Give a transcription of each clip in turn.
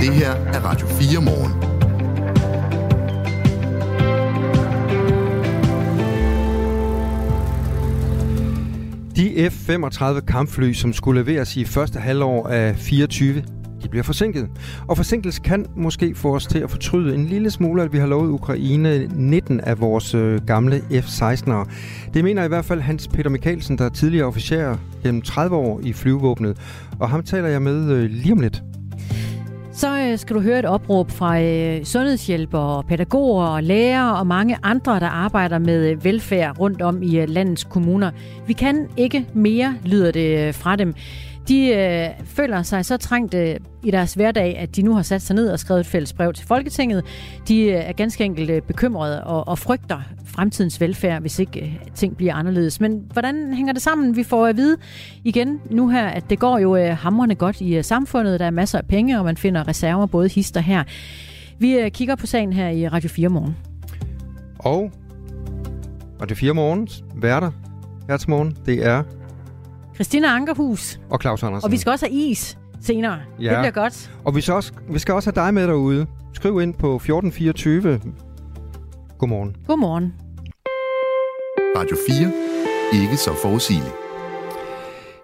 Det her er Radio 4 morgen. De F-35 kampfly, som skulle leveres i første halvår af 24, de bliver forsinket. Og forsinkelse kan måske få os til at fortryde en lille smule, at vi har lovet Ukraine 19 af vores øh, gamle F-16'ere. Det mener i hvert fald Hans Peter Mikkelsen, der er tidligere officer gennem 30 år i flyvåbnet. Og ham taler jeg med øh, lige om lidt. Så øh, skal du høre et opråb fra øh, sundhedshjælpere, pædagoger lærere og mange andre, der arbejder med øh, velfærd rundt om i landets kommuner. Vi kan ikke mere, lyder det fra dem. De øh, føler sig så trængt øh, i deres hverdag, at de nu har sat sig ned og skrevet et fælles brev til Folketinget. De øh, er ganske enkelt øh, bekymrede og, og frygter fremtidens velfærd, hvis ikke øh, ting bliver anderledes. Men hvordan hænger det sammen? Vi får at vide igen nu her, at det går jo øh, hamrende godt i øh, samfundet. Der er masser af penge, og man finder reserver både hister her. Vi øh, kigger på sagen her i Radio 4 morgen. Og Radio 4 morgens værter her til morgen, det er Christina Ankerhus, og Claus Andersen. og vi skal også have is senere. Ja. Det bliver godt. Og vi skal, også, vi skal også have dig med derude. Skriv ind på 1424. Godmorgen. Godmorgen. Radio 4. Ikke så forudsigeligt.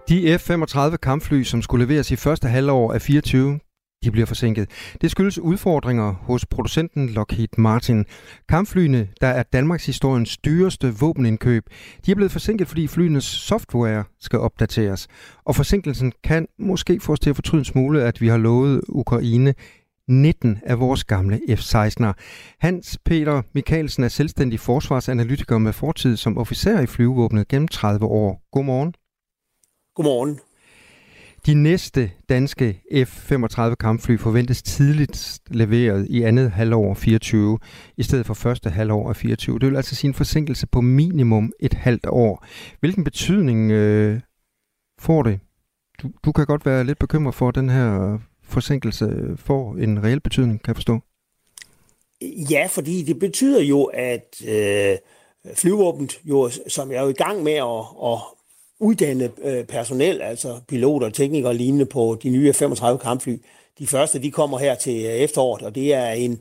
De F-35 kampfly, som skulle leveres i første halvår af 24, de bliver forsinket. Det skyldes udfordringer hos producenten Lockheed Martin. Kampflyene, der er Danmarks historiens dyreste våbenindkøb, de er blevet forsinket, fordi flyenes software skal opdateres. Og forsinkelsen kan måske få os til at fortryde en smule, at vi har lovet Ukraine 19 af vores gamle F-16'er. Hans Peter Mikkelsen er selvstændig forsvarsanalytiker med fortid som officer i flyvevåbnet gennem 30 år. Godmorgen. Godmorgen. De næste danske F-35 kampfly forventes tidligt leveret i andet halvår 24, i stedet for første halvår af 24. Det vil altså sige en forsinkelse på minimum et halvt år. Hvilken betydning øh, får det? Du, du kan godt være lidt bekymret for, at den her forsinkelse får en reel betydning, kan jeg forstå. Ja, fordi det betyder jo, at øh, flyvåbnet, jo, som jeg er jo i gang med at, at uddanne øh, personel, altså piloter, teknikere og lignende på de nye F-35 kampfly. De første, de kommer her til øh, efteråret, og det er en,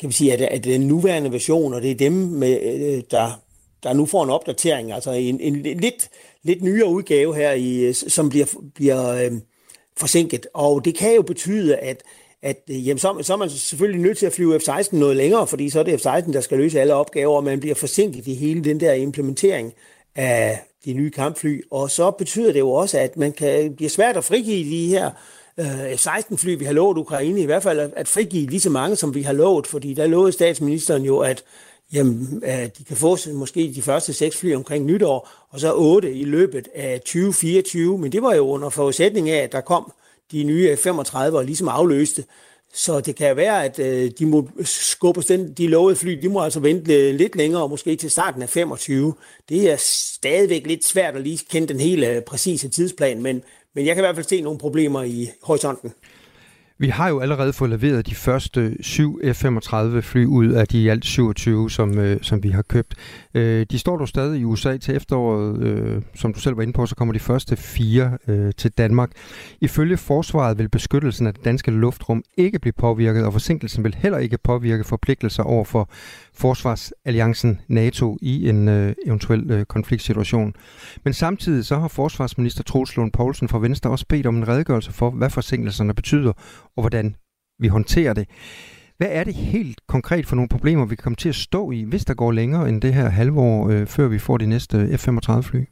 kan vi sige, at, at den nuværende version, og det er dem, med, øh, der, der nu får en opdatering, altså en, en lidt, lidt nyere udgave her, i, øh, som bliver, bliver øh, forsinket. Og det kan jo betyde, at at øh, jamen, så, så er man selvfølgelig nødt til at flyve F-16 noget længere, fordi så er det F-16, der skal løse alle opgaver, og man bliver forsinket i hele den der implementering af de nye kampfly. Og så betyder det jo også, at man kan blive svært at frigive de her øh, F-16-fly, vi har lovet Ukraine, i hvert fald at, at frigive lige så mange, som vi har lovet, fordi der lovede statsministeren jo, at jamen, at de kan få måske de første seks fly omkring nytår, og så otte i løbet af 2024, men det var jo under forudsætning af, at der kom de nye F-35 og ligesom afløste. Så det kan være, at øh, de må skubbe den, de lovede fly, de må altså vente øh, lidt længere, måske til starten af 25. Det er stadigvæk lidt svært at lige kende den hele øh, præcise tidsplan, men, men jeg kan i hvert fald se nogle problemer i horisonten. Vi har jo allerede fået leveret de første syv F-35 fly ud af de i alt 27, som, øh, som vi har købt. Øh, de står dog stadig i USA til efteråret. Øh, som du selv var inde på, så kommer de første fire øh, til Danmark. Ifølge forsvaret vil beskyttelsen af det danske luftrum ikke blive påvirket, og forsinkelsen vil heller ikke påvirke forpligtelser over for Forsvarsalliancen NATO i en øh, eventuel øh, konfliktsituation. Men samtidig så har forsvarsminister Troels Lund Poulsen fra Venstre også bedt om en redegørelse for, hvad forsinkelserne betyder, og hvordan vi håndterer det. Hvad er det helt konkret for nogle problemer, vi kan komme til at stå i, hvis der går længere end det her halvår, øh, før vi får de næste F-35-fly?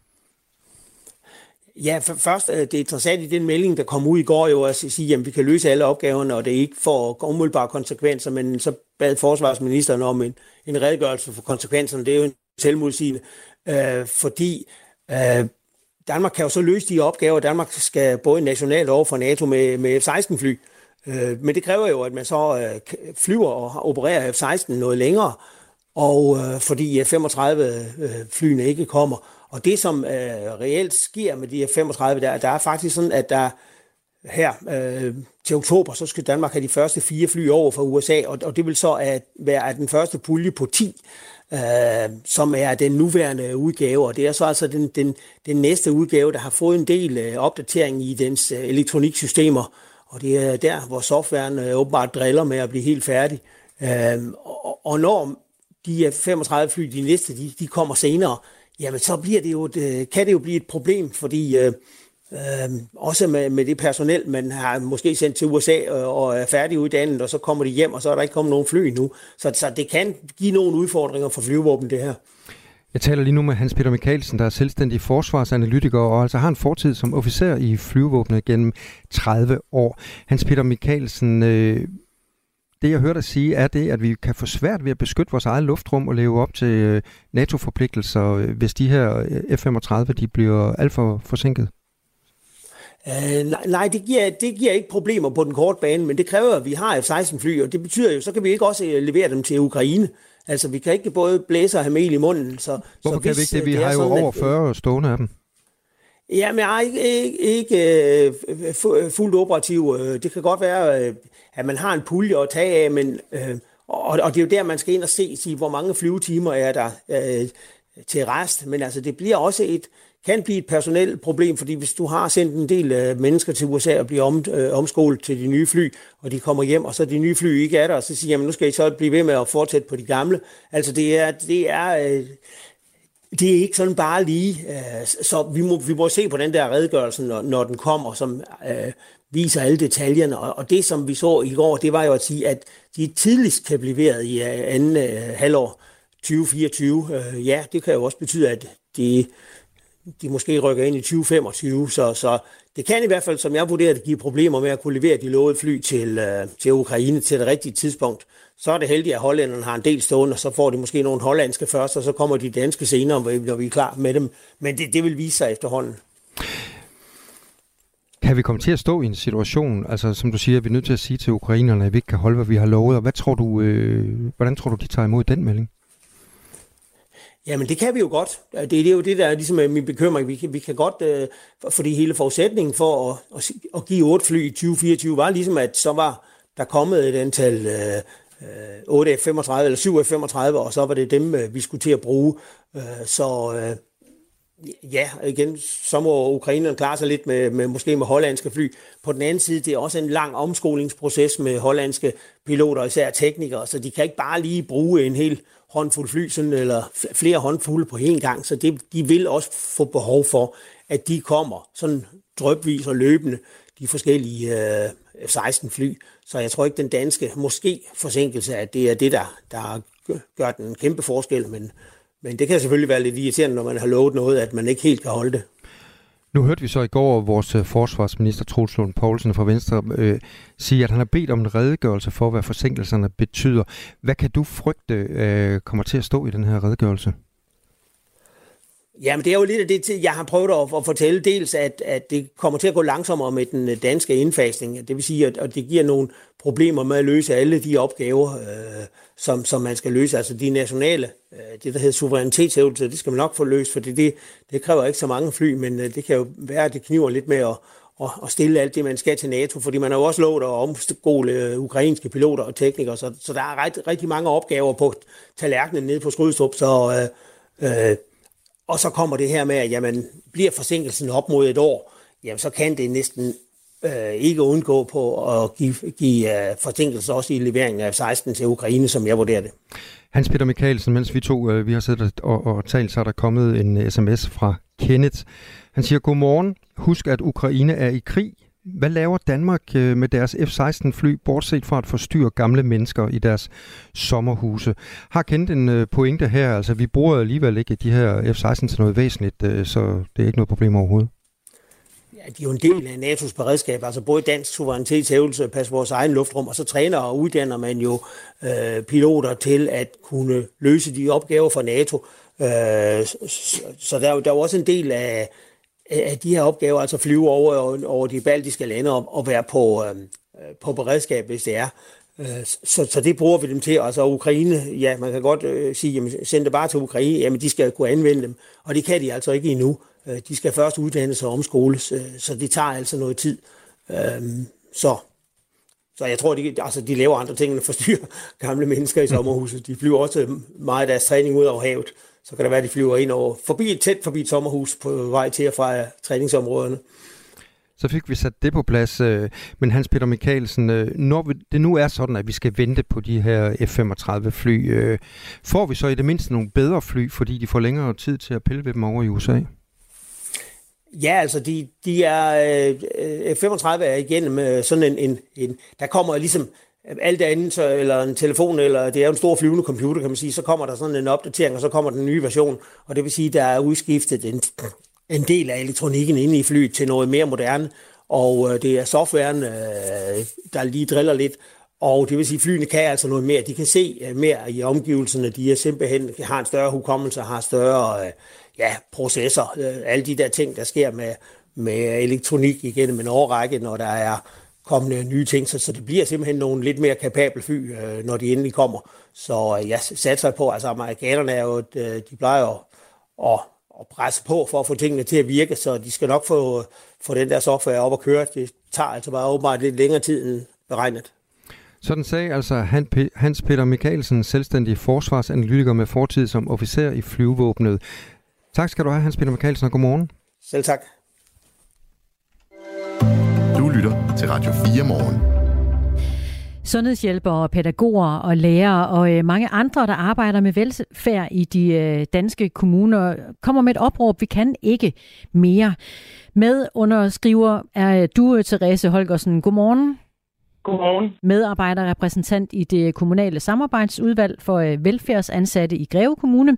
Ja, for først øh, det er interessant i den melding, der kom ud i går jo at sige, at vi kan løse alle opgaverne, og det ikke får umiddelbare konsekvenser, men så bad forsvarsministeren om en, en redegørelse for konsekvenserne. Det er jo en selvmodsigende, øh, fordi øh, Danmark kan jo så løse de opgaver. Danmark skal både nationalt over for NATO med, med F-16-fly, øh, Øh, men det kræver jo, at man så øh, flyver og opererer F-16 noget længere, og øh, fordi F-35-flyene øh, ikke kommer. Og det, som øh, reelt sker med de F-35, der, der er faktisk sådan, at der her øh, til oktober, så skal Danmark have de første fire fly over fra USA, og, og det vil så at være at den første pulje på 10, øh, som er den nuværende udgave, og det er så altså den, den, den næste udgave, der har fået en del øh, opdatering i dens øh, elektroniksystemer, og det er der, hvor softwaren øh, åbenbart driller med at blive helt færdig. Øh, og, og når de 35 fly, de næste, de, de kommer senere, jamen så bliver det jo et, øh, kan det jo blive et problem, fordi øh, øh, også med, med det personel, man har måske sendt til USA og, øh, og er færdiguddannet, og så kommer de hjem, og så er der ikke kommet nogen fly nu. Så, så det kan give nogle udfordringer for flyvåben, det her. Jeg taler lige nu med Hans Peter Mikkelsen, der er selvstændig forsvarsanalytiker og altså har en fortid som officer i flyvåbnet gennem 30 år. Hans Peter Mikkelsen, øh, det jeg hørte dig sige, er det, at vi kan få svært ved at beskytte vores eget luftrum og leve op til øh, NATO-forpligtelser, øh, hvis de her øh, F-35 de bliver alt for forsinket? Uh, nej, nej det, giver, det giver ikke problemer på den korte bane, men det kræver, at vi har F-16-fly, og det betyder jo, så kan vi ikke også levere dem til Ukraine. Altså, vi kan ikke både blæse og have mel i munden. Så, Hvorfor så kan hvis, vi ikke det? Vi det har jo over 40 stående af dem. Ja, men jeg er ikke, ikke, ikke uh, fuldt operativ. Uh, det kan godt være, uh, at man har en pulje at tage af, men, uh, og, og det er jo der, man skal ind og se, sige, hvor mange flyvetimer er der uh, til rest. Men altså, det bliver også et, kan blive et personelt problem, fordi hvis du har sendt en del øh, mennesker til USA og bliver om, øh, omskolet til de nye fly, og de kommer hjem, og så de nye fly ikke er der, og så siger man, nu skal I så blive ved med at fortsætte på de gamle. Altså det er, det er, øh, det er ikke sådan bare lige. Øh, så vi må, vi må se på den der redegørelse, når, når den kommer, som øh, viser alle detaljerne. Og, og det, som vi så i går, det var jo at sige, at de tidligst kan blive leveret i øh, anden øh, halvår 2024. Øh, ja, det kan jo også betyde, at de de måske rykker ind i 2025, så, så det kan i hvert fald, som jeg vurderer, give problemer med at kunne levere de lovede fly til, øh, til Ukraine til det rigtige tidspunkt. Så er det heldigt, at hollænderne har en del stående, og så får de måske nogle hollandske først, og så kommer de danske senere, når vi er klar med dem. Men det, det vil vise sig efterhånden. Kan vi komme til at stå i en situation, altså som du siger, vi er nødt til at sige til ukrainerne, at vi ikke kan holde, hvad vi har lovet, og hvad tror du, øh, hvordan tror du, de tager imod den melding? Jamen det kan vi jo godt. Det, det er jo det, der er ligesom øh, min bekymring. Vi kan, vi kan godt, øh, fordi hele forudsætningen for at, at, at give otte fly i 2024 var ligesom, at så var der kommet et antal øh, øh 8 F-35 eller 7 F-35, og så var det dem, øh, vi skulle til at bruge. Øh, så øh, ja, igen, så må ukrainerne klare sig lidt med, med måske med hollandske fly. På den anden side, det er også en lang omskolingsproces med hollandske piloter, især teknikere, så de kan ikke bare lige bruge en hel håndfuld fly, sådan, eller flere håndfulde på én gang, så det, de vil også få behov for, at de kommer sådan drøbvis og løbende, de forskellige øh, F-16 fly. Så jeg tror ikke, den danske måske forsinkelse, at det er det, der, der gør den kæmpe forskel, men, men det kan selvfølgelig være lidt irriterende, når man har lovet noget, at man ikke helt kan holde det. Nu hørte vi så i går vores øh, forsvarsminister Troels Lund Poulsen fra Venstre øh, sige, at han har bedt om en redegørelse for, hvad forsinkelserne betyder. Hvad kan du frygte øh, kommer til at stå i den her redegørelse? Jamen det er jo lidt af det, jeg har prøvet at, at fortælle. Dels, at, at det kommer til at gå langsommere med den øh, danske indfasning. Det vil sige, at, at det giver nogle problemer med at løse alle de opgaver, øh, som, som man skal løse. Altså de nationale, øh, det der hedder suverænitetshævelse, det skal man nok få løst, for det, det, kræver ikke så mange fly, men øh, det kan jo være, at det kniver lidt med at, at, at stille alt det, man skal til NATO, fordi man har jo også lovet at omskole øh, ukrainske piloter og teknikere, så, så der er ret, rigtig mange opgaver på tallerkenen nede på Skrydstrup, så... Øh, øh, og så kommer det her med, at jamen, bliver forsinkelsen op mod et år, jamen, så kan det næsten øh, ikke undgå på at give, give øh, uh, forsinkelser også i leveringen af 16 til Ukraine, som jeg vurderer det. Hans Peter Mikkelsen, mens vi to øh, vi har siddet og, og talt, så er der kommet en øh, sms fra Kenneth. Han siger, godmorgen. Husk, at Ukraine er i krig. Hvad laver Danmark øh, med deres F-16-fly, bortset fra at forstyrre gamle mennesker i deres sommerhuse? Har kendt en pointe her, altså vi bruger alligevel ikke de her F-16 til noget væsentligt, så det er ikke noget problem overhovedet at de er jo en del af NATO's beredskab, altså både dansk suverænitetshævelse, passe vores egen luftrum, og så træner og uddanner man jo øh, piloter til at kunne løse de opgaver for NATO. Øh, så, så der, der er jo også en del af, af de her opgaver, altså flyve over, over de baltiske lande og, og være på, øh, på beredskab, hvis det er. Øh, så, så det bruger vi dem til. Altså Ukraine, ja, man kan godt øh, sige, jamen, send det bare til Ukraine, jamen de skal kunne anvende dem, og det kan de altså ikke endnu. Øh, de skal først uddannes og omskoles, så det tager altså noget tid. Øhm, så, så jeg tror, de, altså, de laver andre ting end at forstyrre gamle mennesker i sommerhuset. De flyver også øh, meget af deres træning ud over havet så kan det være, at de flyver ind over, forbi, tæt forbi et sommerhus på vej til og fra øh, træningsområderne. Så fik vi sat det på plads. Men Hans Peter Mikkelsen, øh, når det nu er sådan, at vi skal vente på de her F-35 fly, får vi så i det mindste nogle bedre fly, fordi de får længere tid til at pille ved dem over i USA? Ja, altså de, de er, øh, øh F-35 er igennem øh, sådan en, en, en, der kommer ligesom øh, alt det andet, så, eller en telefon, eller det er jo en stor flyvende computer, kan man sige, så kommer der sådan en opdatering, og så kommer den nye version, og det vil sige, der er udskiftet en, en del af elektronikken inde i flyet til noget mere moderne, og øh, det er softwaren, øh, der lige driller lidt, og det vil sige, at flyene kan altså noget mere. De kan se mere i omgivelserne. De er simpelthen har en større hukommelse, har større øh, ja, processer. Øh, alle de der ting, der sker med, med elektronik igennem en årrække, når der er kommende nye ting. Så, så det bliver simpelthen nogle lidt mere kapable fly, øh, når de endelig kommer. Så øh, jeg satser på, altså amerikanerne er jo, øh, de plejer jo at, at presse på for at få tingene til at virke, så de skal nok få, få den der software op at køre. Det tager altså bare åbenbart lidt længere tid end beregnet. Sådan sagde altså Hans Peter Mikkelsen, selvstændig forsvarsanalytiker med fortid som officer i flyvevåbnet. Tak skal du have, Hans Peter Mikkelsen, og godmorgen. Selv tak. Du lytter til Radio 4 morgen. Sundhedshjælpere, pædagoger og lærere og øh, mange andre, der arbejder med velfærd i de øh, danske kommuner, kommer med et opråb, vi kan ikke mere. Med underskriver er du, Therese Holgersen. Godmorgen. Godmorgen. Medarbejderrepræsentant i det kommunale samarbejdsudvalg for øh, velfærdsansatte i Greve Kommune,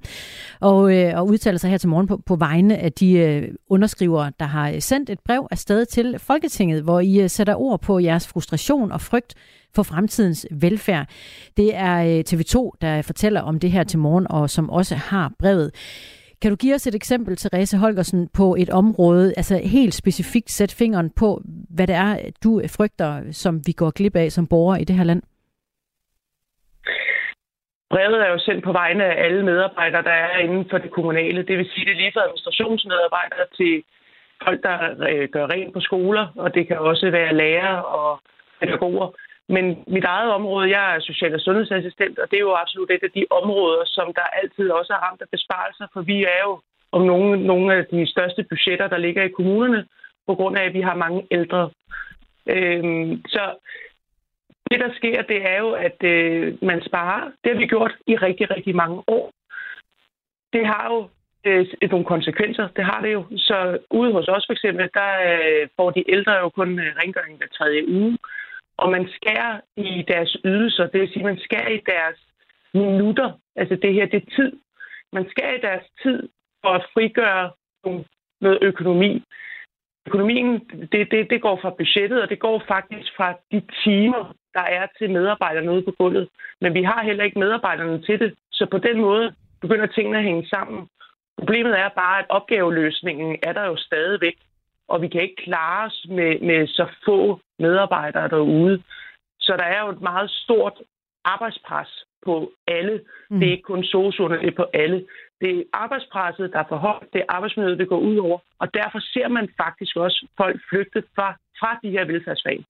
og, øh, og udtaler sig her til morgen på, på vegne af de øh, underskrivere, der har sendt et brev afsted til Folketinget, hvor I sætter ord på jeres frustration og frygt for fremtidens velfærd. Det er TV2, der fortæller om det her til morgen, og som også har brevet. Kan du give os et eksempel, Therese Holgersen, på et område, altså helt specifikt sæt fingeren på, hvad det er, du frygter, som vi går glip af som borgere i det her land? Brevet er jo sendt på vegne af alle medarbejdere, der er inden for det kommunale. Det vil sige, det er lige fra administrationsmedarbejdere til folk, der øh, gør rent på skoler, og det kan også være lærere og pædagoger. Men mit eget område, jeg er social- og sundhedsassistent, og det er jo absolut et af de områder, som der altid også er ramt af besparelser, for vi er jo om nogle, nogle af de største budgetter, der ligger i kommunerne, på grund af, at vi har mange ældre. Øhm, så det, der sker, det er jo, at øh, man sparer. Det har vi gjort i rigtig, rigtig mange år. Det har jo øh, nogle konsekvenser. Det har det jo. Så ude hos os for eksempel, der øh, får de ældre jo kun øh, rengøring hver tredje uge og man skærer i deres ydelser, det vil sige, man skærer i deres minutter, altså det her, det er tid. Man skærer i deres tid for at frigøre noget økonomi. Økonomien, det, det, det går fra budgettet, og det går faktisk fra de timer, der er til medarbejderne ude på gulvet. Men vi har heller ikke medarbejderne til det, så på den måde begynder tingene at hænge sammen. Problemet er bare, at opgaveløsningen er der jo stadigvæk og vi kan ikke klare os med, med så få medarbejdere derude. Så der er jo et meget stort arbejdspres på alle. Mm. Det er ikke kun sosuerne, det er på alle. Det er arbejdspresset, der er for højt, det er arbejdsmiljøet, det går ud over, og derfor ser man faktisk også folk flygte fra, fra de her velfærdsfag.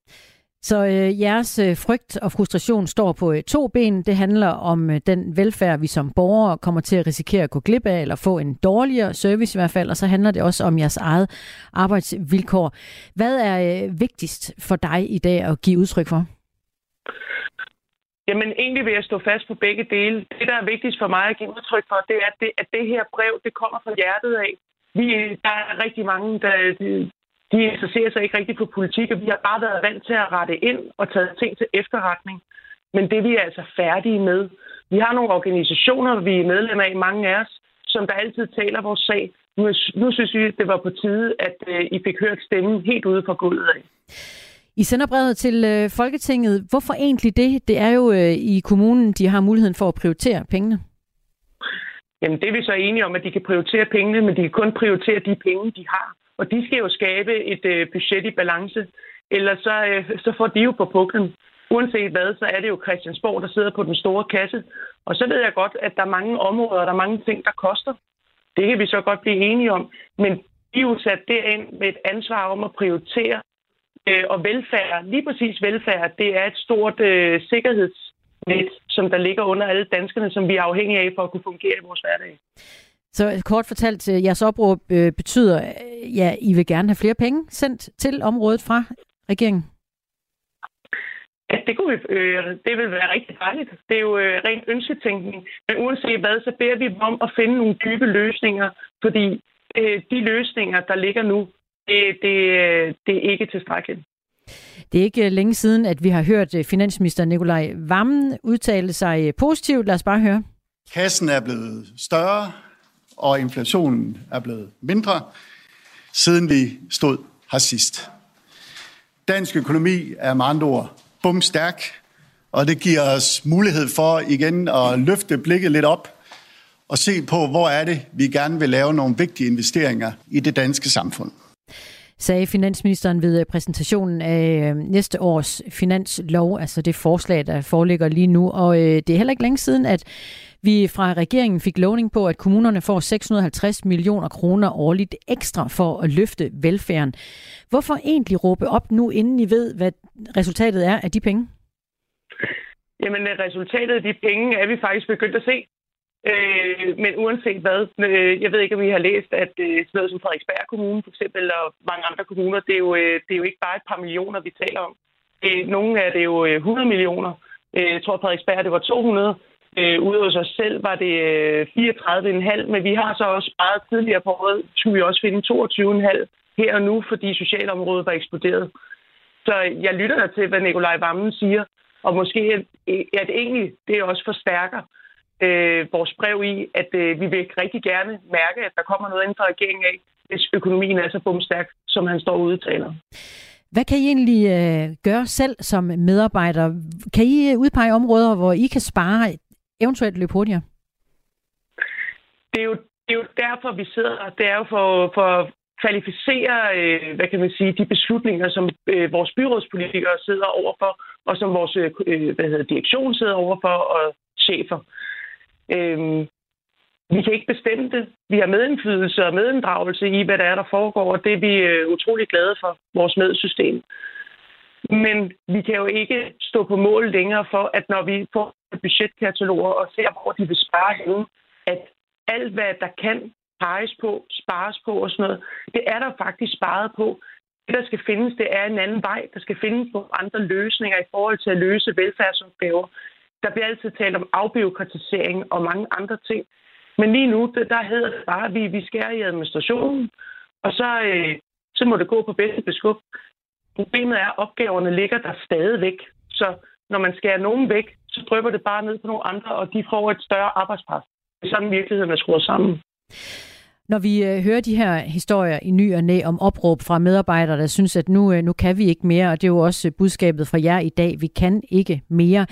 Så øh, jeres øh, frygt og frustration står på øh, to ben. Det handler om øh, den velfærd, vi som borgere kommer til at risikere at gå glip af, eller få en dårligere service i hvert fald, og så handler det også om jeres eget arbejdsvilkår. Hvad er øh, vigtigst for dig i dag at give udtryk for? Jamen egentlig vil jeg stå fast på begge dele. Det, der er vigtigst for mig at give udtryk for, det er, at det, at det her brev, det kommer fra hjertet af. Vi, der er rigtig mange, der, de interesserer sig ikke rigtig for politik, og vi har bare været vant til at rette ind og tage ting til efterretning. Men det vi er altså færdige med. Vi har nogle organisationer, vi er medlem af, mange af os, som der altid taler vores sag. Nu, nu synes vi, det var på tide, at uh, I fik hørt stemmen helt ude fra gulvet af. I sender brevet til øh, Folketinget. Hvorfor egentlig det? Det er jo øh, i kommunen, de har muligheden for at prioritere pengene. Jamen, det er vi så enige om, at de kan prioritere pengene, men de kan kun prioritere de penge, de har. Og de skal jo skabe et øh, budget i balance, ellers så, øh, så får de jo på puklen. Uanset hvad, så er det jo Christiansborg, der sidder på den store kasse. Og så ved jeg godt, at der er mange områder, der er mange ting, der koster. Det kan vi så godt blive enige om. Men de er jo sat derind med et ansvar om at prioritere. Øh, og velfærd, lige præcis velfærd, det er et stort øh, sikkerhedsnet, som der ligger under alle danskerne, som vi er afhængige af for at kunne fungere i vores hverdag. Så kort fortalt, øh, jeres opråb øh, betyder, øh, ja, I vil gerne have flere penge sendt til området fra regeringen? Ja, det, kunne vi, øh, det vil være rigtig dejligt. Det er jo øh, rent ønsketænkning. Men uanset hvad, så beder vi dem om at finde nogle dybe løsninger, fordi øh, de løsninger, der ligger nu, det, det, det er ikke tilstrækkeligt. Det er ikke længe siden, at vi har hørt finansminister Nikolaj Vammen udtale sig positivt. Lad os bare høre. Kassen er blevet større, og inflationen er blevet mindre, siden vi stod her sidst. Dansk økonomi er med andre ord bumstærk, og det giver os mulighed for igen at løfte blikket lidt op og se på, hvor er det, vi gerne vil lave nogle vigtige investeringer i det danske samfund sagde finansministeren ved øh, præsentationen af øh, næste års finanslov, altså det forslag, der foreligger lige nu. Og øh, det er heller ikke længe siden, at vi fra regeringen fik lovning på, at kommunerne får 650 millioner kroner årligt ekstra for at løfte velfærden. Hvorfor egentlig råbe op nu, inden I ved, hvad resultatet er af de penge? Jamen, øh, resultatet af de penge er vi faktisk begyndt at se. Øh, men uanset hvad, øh, jeg ved ikke, om I har læst, at øh, sådan noget som Frederiksberg Kommune for eksempel, og mange andre kommuner, det er jo, øh, det er jo ikke bare et par millioner, vi taler om. Øh, nogle af det er jo øh, 100 millioner. Øh, jeg tror, Frederiksberg, det var 200. Øh, ude hos os selv var det øh, 34,5, men vi har så også sparet tidligere på året, skulle vi også finde 22,5 her og nu, fordi socialområdet var eksploderet. Så jeg lytter til, hvad Nikolaj Vammen siger, og måske at, at egentlig det også forstærker øh, vores brev i, at øh, vi vil rigtig gerne mærke, at der kommer noget inden for regeringen af, hvis økonomien er så bumstærk, som han står og udtaler. Hvad kan I egentlig øh, gøre selv som medarbejdere? Kan I øh, udpege områder, hvor I kan spare, eventuelt løbe hurtigere? Det er jo, det er jo derfor, vi sidder og Det er jo for, for at kvalificere, øh, hvad kan man sige, de beslutninger, som øh, vores byrådspolitikere sidder overfor, og som vores øh, øh, hvad hedder, direktion sidder overfor, og chefer. Øh, vi kan ikke bestemme det. Vi har medindflydelse og medinddragelse i, hvad der er, der foregår, og det er vi øh, utrolig glade for, vores medsystem. Men vi kan jo ikke stå på mål længere for, at når vi får budgetkataloger og ser, hvor de vil spare henne, at alt, hvad der kan peges på, spares på og sådan noget, det er der faktisk sparet på. Det, der skal findes, det er en anden vej. Der skal findes nogle andre løsninger i forhold til at løse velfærdsopgaver. Der bliver altid talt om afbiokratisering og mange andre ting. Men lige nu, der hedder det bare, at vi, vi skærer i administrationen, og så, øh, så må det gå på bedste beskub. Problemet er, at opgaverne ligger der stadigvæk. Så når man skærer nogen væk, så drøber det bare ned på nogle andre, og de får et større arbejdspres. Det er sådan virkeligheden er skruet sammen. Når vi øh, hører de her historier i ny og næ om opråb fra medarbejdere, der synes, at nu, øh, nu kan vi ikke mere, og det er jo også øh, budskabet fra jer i dag, vi kan ikke mere,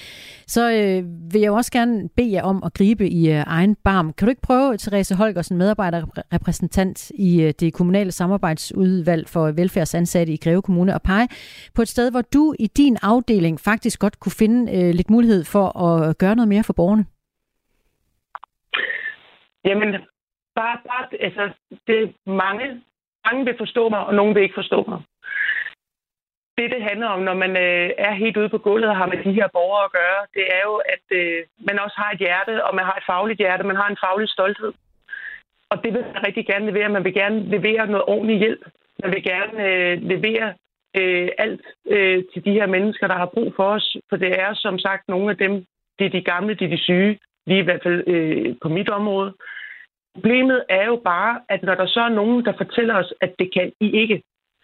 så øh, vil jeg også gerne bede jer om at gribe i øh, egen barm. Kan du ikke prøve, Therese Holgersen, medarbejderrepræsentant i øh, det kommunale samarbejdsudvalg for velfærdsansatte i Greve Kommune, at pege på et sted, hvor du i din afdeling faktisk godt kunne finde øh, lidt mulighed for at gøre noget mere for borgerne? Jamen, bare, bare altså, det er mange, mange vil forstå mig, og nogen vil ikke forstå mig. Det, det handler om, når man øh, er helt ude på gulvet og har med de her borgere at gøre, det er jo, at øh, man også har et hjerte, og man har et fagligt hjerte, man har en faglig stolthed. Og det vil man rigtig gerne levere. Man vil gerne levere noget ordentlig hjælp. Man vil gerne øh, levere øh, alt øh, til de her mennesker, der har brug for os. For det er som sagt nogle af dem, det er de gamle, det er de syge, lige i hvert fald øh, på mit område. Problemet er jo bare, at når der så er nogen, der fortæller os, at det kan I ikke.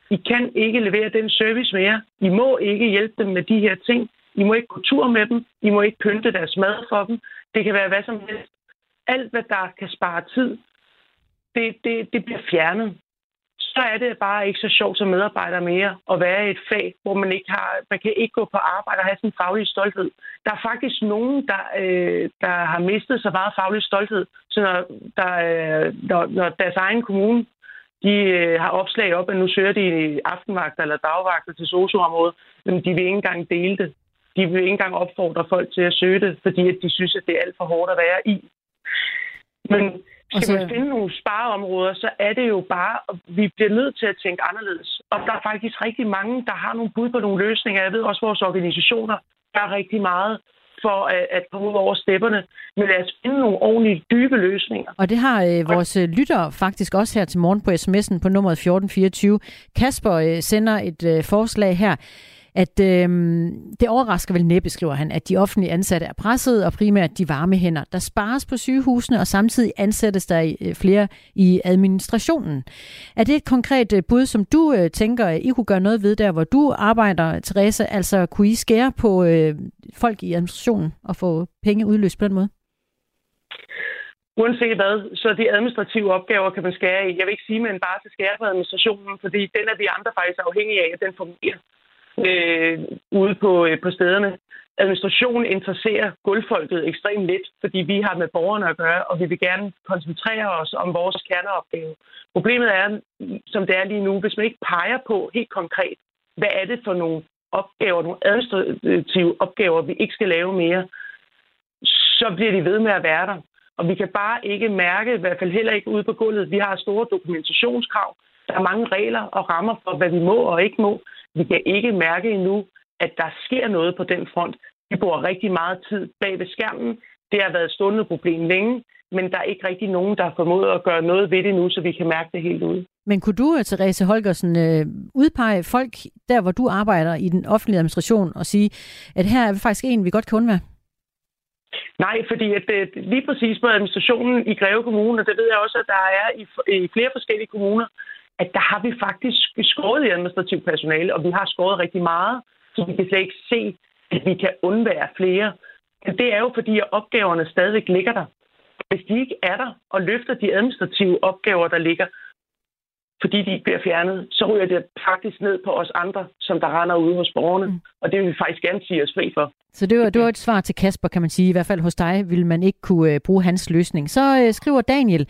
I kan ikke levere den service mere. I må ikke hjælpe dem med de her ting. I må ikke gå tur med dem. I må ikke pynte deres mad for dem. Det kan være hvad som helst. Alt, hvad der kan spare tid, det, det, det bliver fjernet så er det bare ikke så sjovt som medarbejder mere at være i et fag, hvor man ikke har, man kan ikke gå på arbejde og have sin faglige stolthed. Der er faktisk nogen, der, øh, der har mistet så meget faglig stolthed, så når, der, øh, når, når deres egen kommune de øh, har opslag op, at nu søger de aftenvagter eller dagvagter til socioområdet, men de vil ikke engang dele det. De vil ikke engang opfordre folk til at søge det, fordi at de synes, at det er alt for hårdt at være i. Men skal så... man finde nogle spareområder, så er det jo bare, at vi bliver nødt til at tænke anderledes. Og der er faktisk rigtig mange, der har nogle bud på nogle løsninger. Jeg ved også, vores organisationer gør rigtig meget for at, at komme ud over stepperne. Men lad os finde nogle ordentlige, dybe løsninger. Og det har øh, vores øh, lyttere faktisk også her til morgen på sms'en på nummeret 1424. Kasper øh, sender et øh, forslag her at øh, det overrasker vel næppe, skriver han, at de offentlige ansatte er presset, og primært de varme hænder. Der spares på sygehusene, og samtidig ansættes der øh, flere i administrationen. Er det et konkret øh, bud, som du øh, tænker, I kunne gøre noget ved der, hvor du arbejder, Therese? Altså, kunne I skære på øh, folk i administrationen og få penge udløst på den måde? Uanset hvad, så de administrative opgaver kan man skære i. Jeg vil ikke sige, at man bare skal skære på administrationen, fordi den er vi andre faktisk afhængige af, at den fungerer øh, ude på, øh, på stederne. Administrationen interesserer gulvfolket ekstremt lidt, fordi vi har med borgerne at gøre, og vi vil gerne koncentrere os om vores kerneopgave. Problemet er, som det er lige nu, hvis man ikke peger på helt konkret, hvad er det for nogle opgaver, nogle administrative opgaver, vi ikke skal lave mere, så bliver de ved med at være der. Og vi kan bare ikke mærke, i hvert fald heller ikke ude på gulvet, vi har store dokumentationskrav. Der er mange regler og rammer for, hvad vi må og ikke må. Vi kan ikke mærke endnu, at der sker noget på den front. Vi bruger rigtig meget tid bag ved skærmen. Det har været et stående problem længe, men der er ikke rigtig nogen, der har formået at gøre noget ved det nu, så vi kan mærke det helt ud. Men kunne du, Therese Holgersen, øh, udpege folk der, hvor du arbejder i den offentlige administration, og sige, at her er faktisk en, vi godt kan undvære? Nej, fordi at det, øh, lige præcis på administrationen i Greve Kommune, og det ved jeg også, at der er i, i flere forskellige kommuner, at der har vi faktisk skåret i administrativt personale, og vi har skåret rigtig meget, så vi kan slet ikke se, at vi kan undvære flere. Men det er jo fordi, at opgaverne stadigvæk ligger der. Hvis de ikke er der og løfter de administrative opgaver, der ligger, fordi de ikke bliver fjernet, så ryger det faktisk ned på os andre, som der render ude hos borgerne. Mm. Og det vil vi faktisk gerne sige os fri for. Så det var, det var et svar til Kasper, kan man sige. I hvert fald hos dig vil man ikke kunne øh, bruge hans løsning. Så øh, skriver Daniel,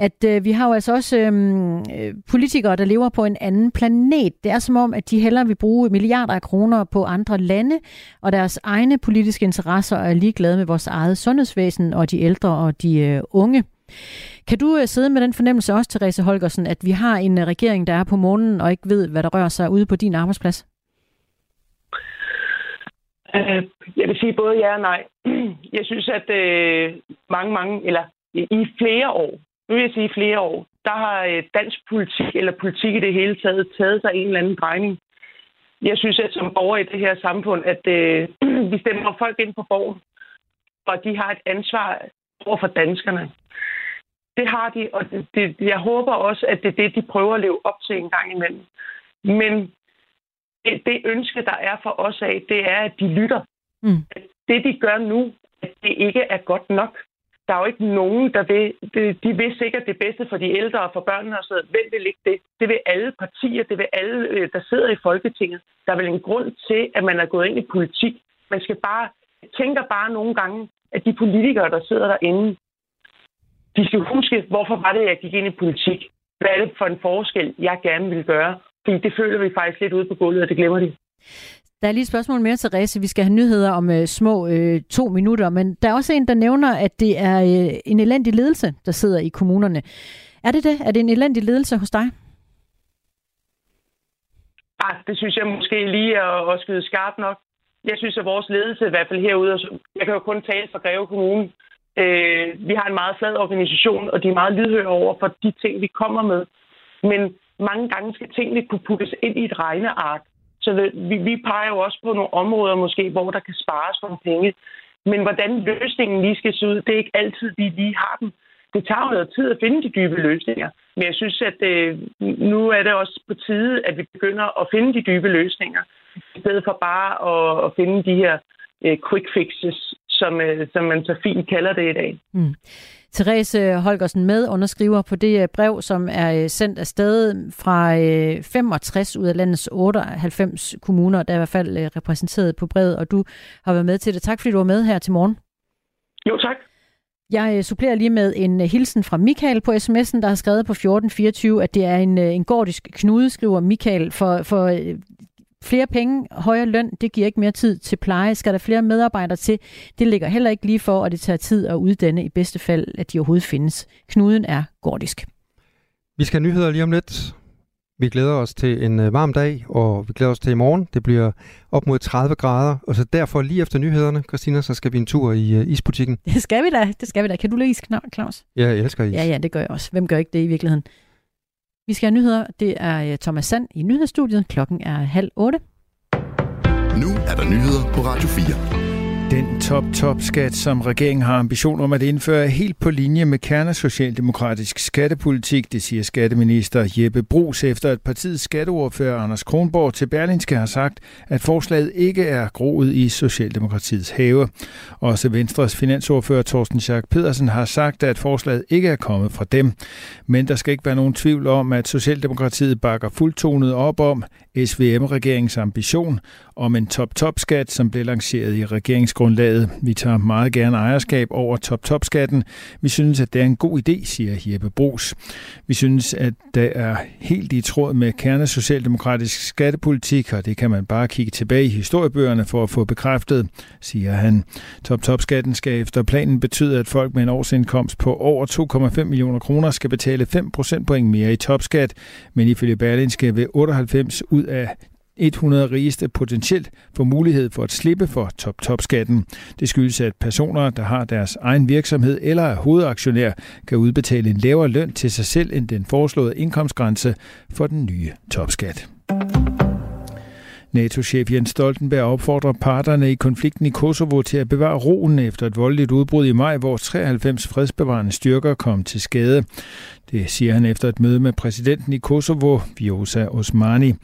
at øh, vi har jo altså også øhm, øh, politikere, der lever på en anden planet. Det er som om, at de hellere vil bruge milliarder af kroner på andre lande, og deres egne politiske interesser er ligeglade med vores eget sundhedsvæsen og de ældre og de øh, unge. Kan du øh, sidde med den fornemmelse også, Therese Holgersen, at vi har en øh, regering, der er på månen og ikke ved, hvad der rører sig ude på din arbejdsplads? Øh, jeg vil sige både ja og nej. Jeg synes, at øh, mange, mange, eller i flere år, nu vil jeg sige flere år, der har øh, dansk politik, eller politik i det hele taget, taget sig en eller anden drejning. Jeg synes, at som borger i det her samfund, at øh, vi stemmer folk ind på borgen, og de har et ansvar over for danskerne. Det har de, og det, det, jeg håber også, at det er det, de prøver at leve op til en gang imellem. Men det, det ønske, der er for os af, det er, at de lytter. Mm. Det, de gør nu, at det ikke er godt nok der er jo ikke nogen, der vil... De, de vil sikkert det bedste for de ældre og for børnene og så Hvem vil ikke det? Det vil alle partier, det vil alle, øh, der sidder i Folketinget. Der er vel en grund til, at man er gået ind i politik. Man skal bare... tænker bare nogle gange, at de politikere, der sidder derinde, de skal huske, hvorfor var det, jeg gik ind i politik? Hvad er det for en forskel, jeg gerne vil gøre? Fordi det føler vi faktisk lidt ude på gulvet, og det glemmer de. Der er lige et spørgsmål mere, Therese. Vi skal have nyheder om øh, små øh, to minutter, men der er også en, der nævner, at det er øh, en elendig ledelse, der sidder i kommunerne. Er det det? Er det en elendig ledelse hos dig? Ah, det synes jeg måske lige at, at skyde skarpt nok. Jeg synes, at vores ledelse, i hvert fald herude, jeg kan jo kun tale for Greve Kommune, øh, vi har en meget flad organisation, og de er meget lydhøre over for de ting, vi kommer med. Men mange gange skal tingene kunne puttes ind i et regneark. Så vi, vi peger jo også på nogle områder måske, hvor der kan spares nogle penge. Men hvordan løsningen lige skal se ud, det er ikke altid, vi lige har den. Det tager jo noget tid at finde de dybe løsninger. Men jeg synes, at øh, nu er det også på tide, at vi begynder at finde de dybe løsninger, i stedet for bare at, at finde de her øh, quick fixes, som, øh, som man så fint kalder det i dag. Mm. Therese Holgersen med underskriver på det øh, brev, som er øh, sendt afsted fra 65 øh, ud af landets 98 kommuner, der er i hvert fald repræsenteret på brevet, og du har været med til det. Tak fordi du var med her til morgen. Jo, tak. Jeg supplerer lige med en hilsen fra Michael på sms'en, der har skrevet på 1424, at det er en, en gordisk knude, skriver Michael, for, for Flere penge, højere løn, det giver ikke mere tid til pleje. Skal der flere medarbejdere til? Det ligger heller ikke lige for, og det tager tid at uddanne i bedste fald, at de overhovedet findes. Knuden er gordisk. Vi skal have nyheder lige om lidt. Vi glæder os til en øh, varm dag, og vi glæder os til i morgen. Det bliver op mod 30 grader, og så derfor lige efter nyhederne, Christina, så skal vi en tur i uh, isbutikken. Det skal vi da, det skal vi da. Kan du lide is, Claus? Ja, jeg elsker is. Ja, ja, det gør jeg også. Hvem gør ikke det i virkeligheden? Vi skal have nyheder. Det er øh, Thomas Sand i nyhedsstudiet. Klokken er halv otte. Nu er der nyheder på Radio 4. Den top-top-skat, som regeringen har ambition om at indføre, er helt på linje med kernesocialdemokratisk skattepolitik, det siger skatteminister Jeppe Brugs, efter at partiets skatteordfører Anders Kronborg til Berlinske har sagt, at forslaget ikke er groet i Socialdemokratiets have. Også Venstres finansordfører Thorsten Schack Pedersen har sagt, at forslaget ikke er kommet fra dem. Men der skal ikke være nogen tvivl om, at Socialdemokratiet bakker fuldtonet op om SVM-regeringens ambition om en top-top-skat, som blev lanceret i regeringsgrundlaget. Vi tager meget gerne ejerskab over top-top-skatten. Vi synes, at det er en god idé, siger Jeppe Bros. Vi synes, at det er helt i tråd med kernesocialdemokratisk skattepolitik, og det kan man bare kigge tilbage i historiebøgerne for at få bekræftet, siger han. Top-top-skatten skal efter planen betyde, at folk med en årsindkomst på over 2,5 millioner kroner skal betale 5 procentpoint mere i topskat, men ifølge Berlinske vil 98 ud af 100 rigeste potentielt får mulighed for at slippe for top-top-skatten. Det skyldes, at personer, der har deres egen virksomhed eller er hovedaktionær, kan udbetale en lavere løn til sig selv end den foreslåede indkomstgrænse for den nye topskat. NATO-chef Jens Stoltenberg opfordrer parterne i konflikten i Kosovo til at bevare roen efter et voldeligt udbrud i maj, hvor 93 fredsbevarende styrker kom til skade. Det siger han efter et møde med præsidenten i Kosovo, Vjosa Osmani.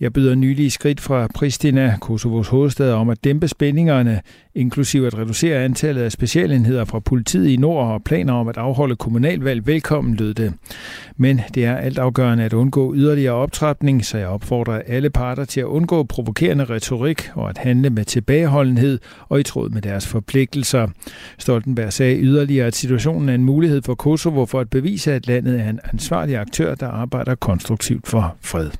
Jeg byder nylige skridt fra Pristina, Kosovos hovedstad, om at dæmpe spændingerne, inklusive at reducere antallet af specialenheder fra politiet i nord og planer om at afholde kommunalvalg velkommen, lød det. Men det er alt afgørende at undgå yderligere optrapning, så jeg opfordrer alle parter til at undgå provokerende retorik og at handle med tilbageholdenhed og i tråd med deres forpligtelser. Stoltenberg sagde yderligere, at situationen er en mulighed for Kosovo for at bevise, at landet er en ansvarlig aktør, der arbejder konstruktivt for fred.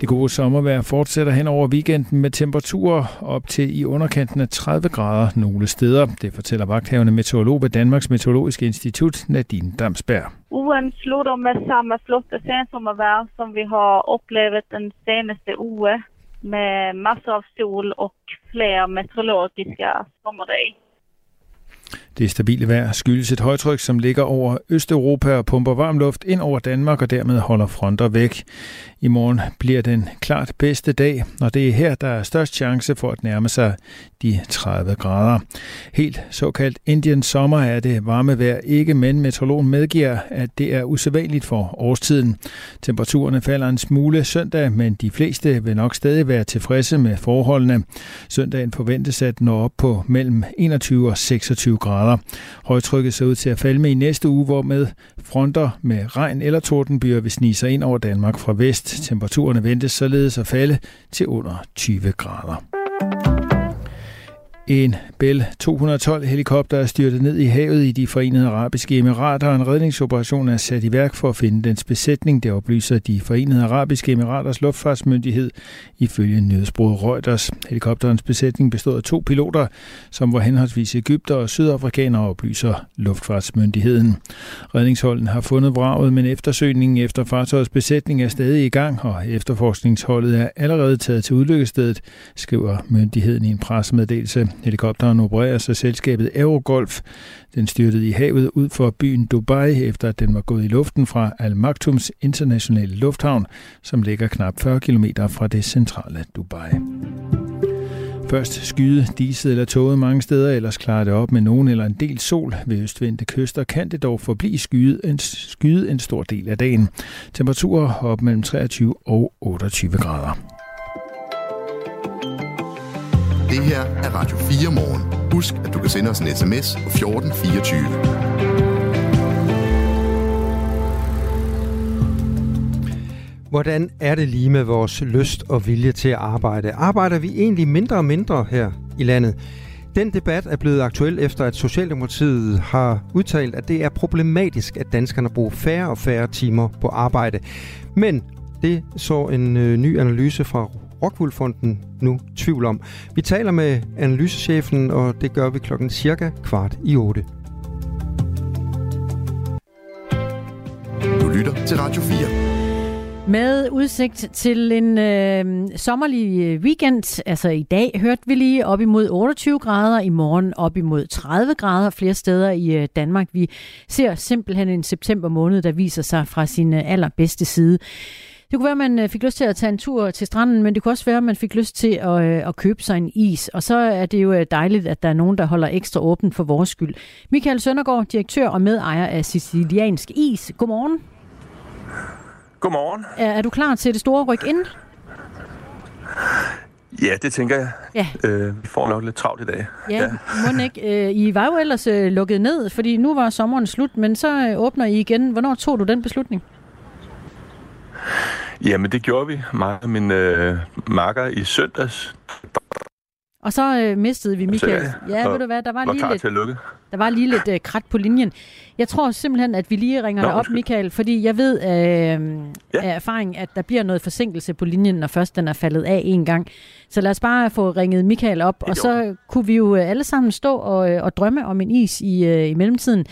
Det gode sommervejr fortsætter hen over weekenden med temperaturer op til i underkanten af 30 grader nogle steder. Det fortæller vagthavende meteorolog ved Danmarks Meteorologiske Institut, Nadine Damsberg. Ugen slutter med samme flotte sensommervejr, som vi har oplevet den seneste uge, med masser af sol og flere meteorologiske sommerdage. Det stabile vejr skyldes et højtryk, som ligger over Østeuropa og pumper varm luft ind over Danmark og dermed holder fronter væk. I morgen bliver den klart bedste dag, og det er her, der er størst chance for at nærme sig de 30 grader. Helt såkaldt Indian sommer er det varme vejr ikke, men meteorologen medgiver, at det er usædvanligt for årstiden. Temperaturerne falder en smule søndag, men de fleste vil nok stadig være tilfredse med forholdene. Søndagen forventes at nå op på mellem 21 og 26 grader. Højtrykket ser ud til at falde med i næste uge, hvor med fronter med regn eller tordenbyer vil snige sig ind over Danmark fra vest. Temperaturerne ventes således at falde til under 20 grader. En Bell 212 helikopter er styrtet ned i havet i de forenede arabiske emirater, og en redningsoperation er sat i værk for at finde dens besætning. Det oplyser de forenede arabiske emiraters luftfartsmyndighed ifølge nyhedsbruget Reuters. Helikopterens besætning bestod af to piloter, som var henholdsvis Ægypter og sydafrikanere, oplyser luftfartsmyndigheden. Redningsholden har fundet vraget, men eftersøgningen efter fartøjets besætning er stadig i gang, og efterforskningsholdet er allerede taget til ulykkesstedet, skriver myndigheden i en pressemeddelelse. Helikopteren opereres af selskabet Aerogolf. Den styrtede i havet ud for byen Dubai, efter at den var gået i luften fra Al Maktums internationale lufthavn, som ligger knap 40 km fra det centrale Dubai. Først skyde, diset eller tåget mange steder, ellers klarer det op med nogen eller en del sol. Ved østvendte kyster kan det dog forblive skyde en, skyde en stor del af dagen. Temperaturer op mellem 23 og 28 grader. Det her er Radio 4 morgen. Husk, at du kan sende os en sms på 1424. Hvordan er det lige med vores lyst og vilje til at arbejde? Arbejder vi egentlig mindre og mindre her i landet? Den debat er blevet aktuel efter, at Socialdemokratiet har udtalt, at det er problematisk, at danskerne bruger færre og færre timer på arbejde. Men det så en øh, ny analyse fra Rockwool nu tvivl om. Vi taler med analysechefen, og det gør vi klokken cirka kvart i otte. Du lytter til Radio 4. Med udsigt til en øh, sommerlig weekend, altså i dag hørte vi lige op imod 28 grader, i morgen op imod 30 grader flere steder i øh, Danmark. Vi ser simpelthen en september måned, der viser sig fra sin øh, allerbedste side. Det kunne være, at man øh, fik lyst til at tage en tur til stranden, men det kunne også være, at man fik lyst til at, øh, at købe sig en is. Og så er det jo øh, dejligt, at der er nogen, der holder ekstra åbent for vores skyld. Michael Søndergaard, direktør og medejer af Siciliansk Is. Godmorgen. Godmorgen. Er, er du klar til det store ryk ind? Ja, det tænker jeg. Ja. Øh, vi får nok lidt travlt i dag. Ja, ja. må ikke. Øh, I var jo ellers øh, lukket ned, fordi nu var sommeren slut, men så øh, åbner I igen. Hvornår tog du den beslutning? Jamen, det gjorde vi. Mig og min øh, makker i søndags. Og så øh, mistede vi Michael. Så, ja, ved du hvad, der var, var lige lidt, der var lige lidt øh, krat på linjen. Jeg tror simpelthen, at vi lige ringer Nå, dig op, undskyld. Michael, fordi jeg ved øh, Ja. af erfaring, at der bliver noget forsinkelse på linjen, når først den er faldet af en gang. Så lad os bare få ringet Michael op, og så kunne vi jo øh, alle sammen stå og, øh, og drømme om en is i, øh, i mellemtiden.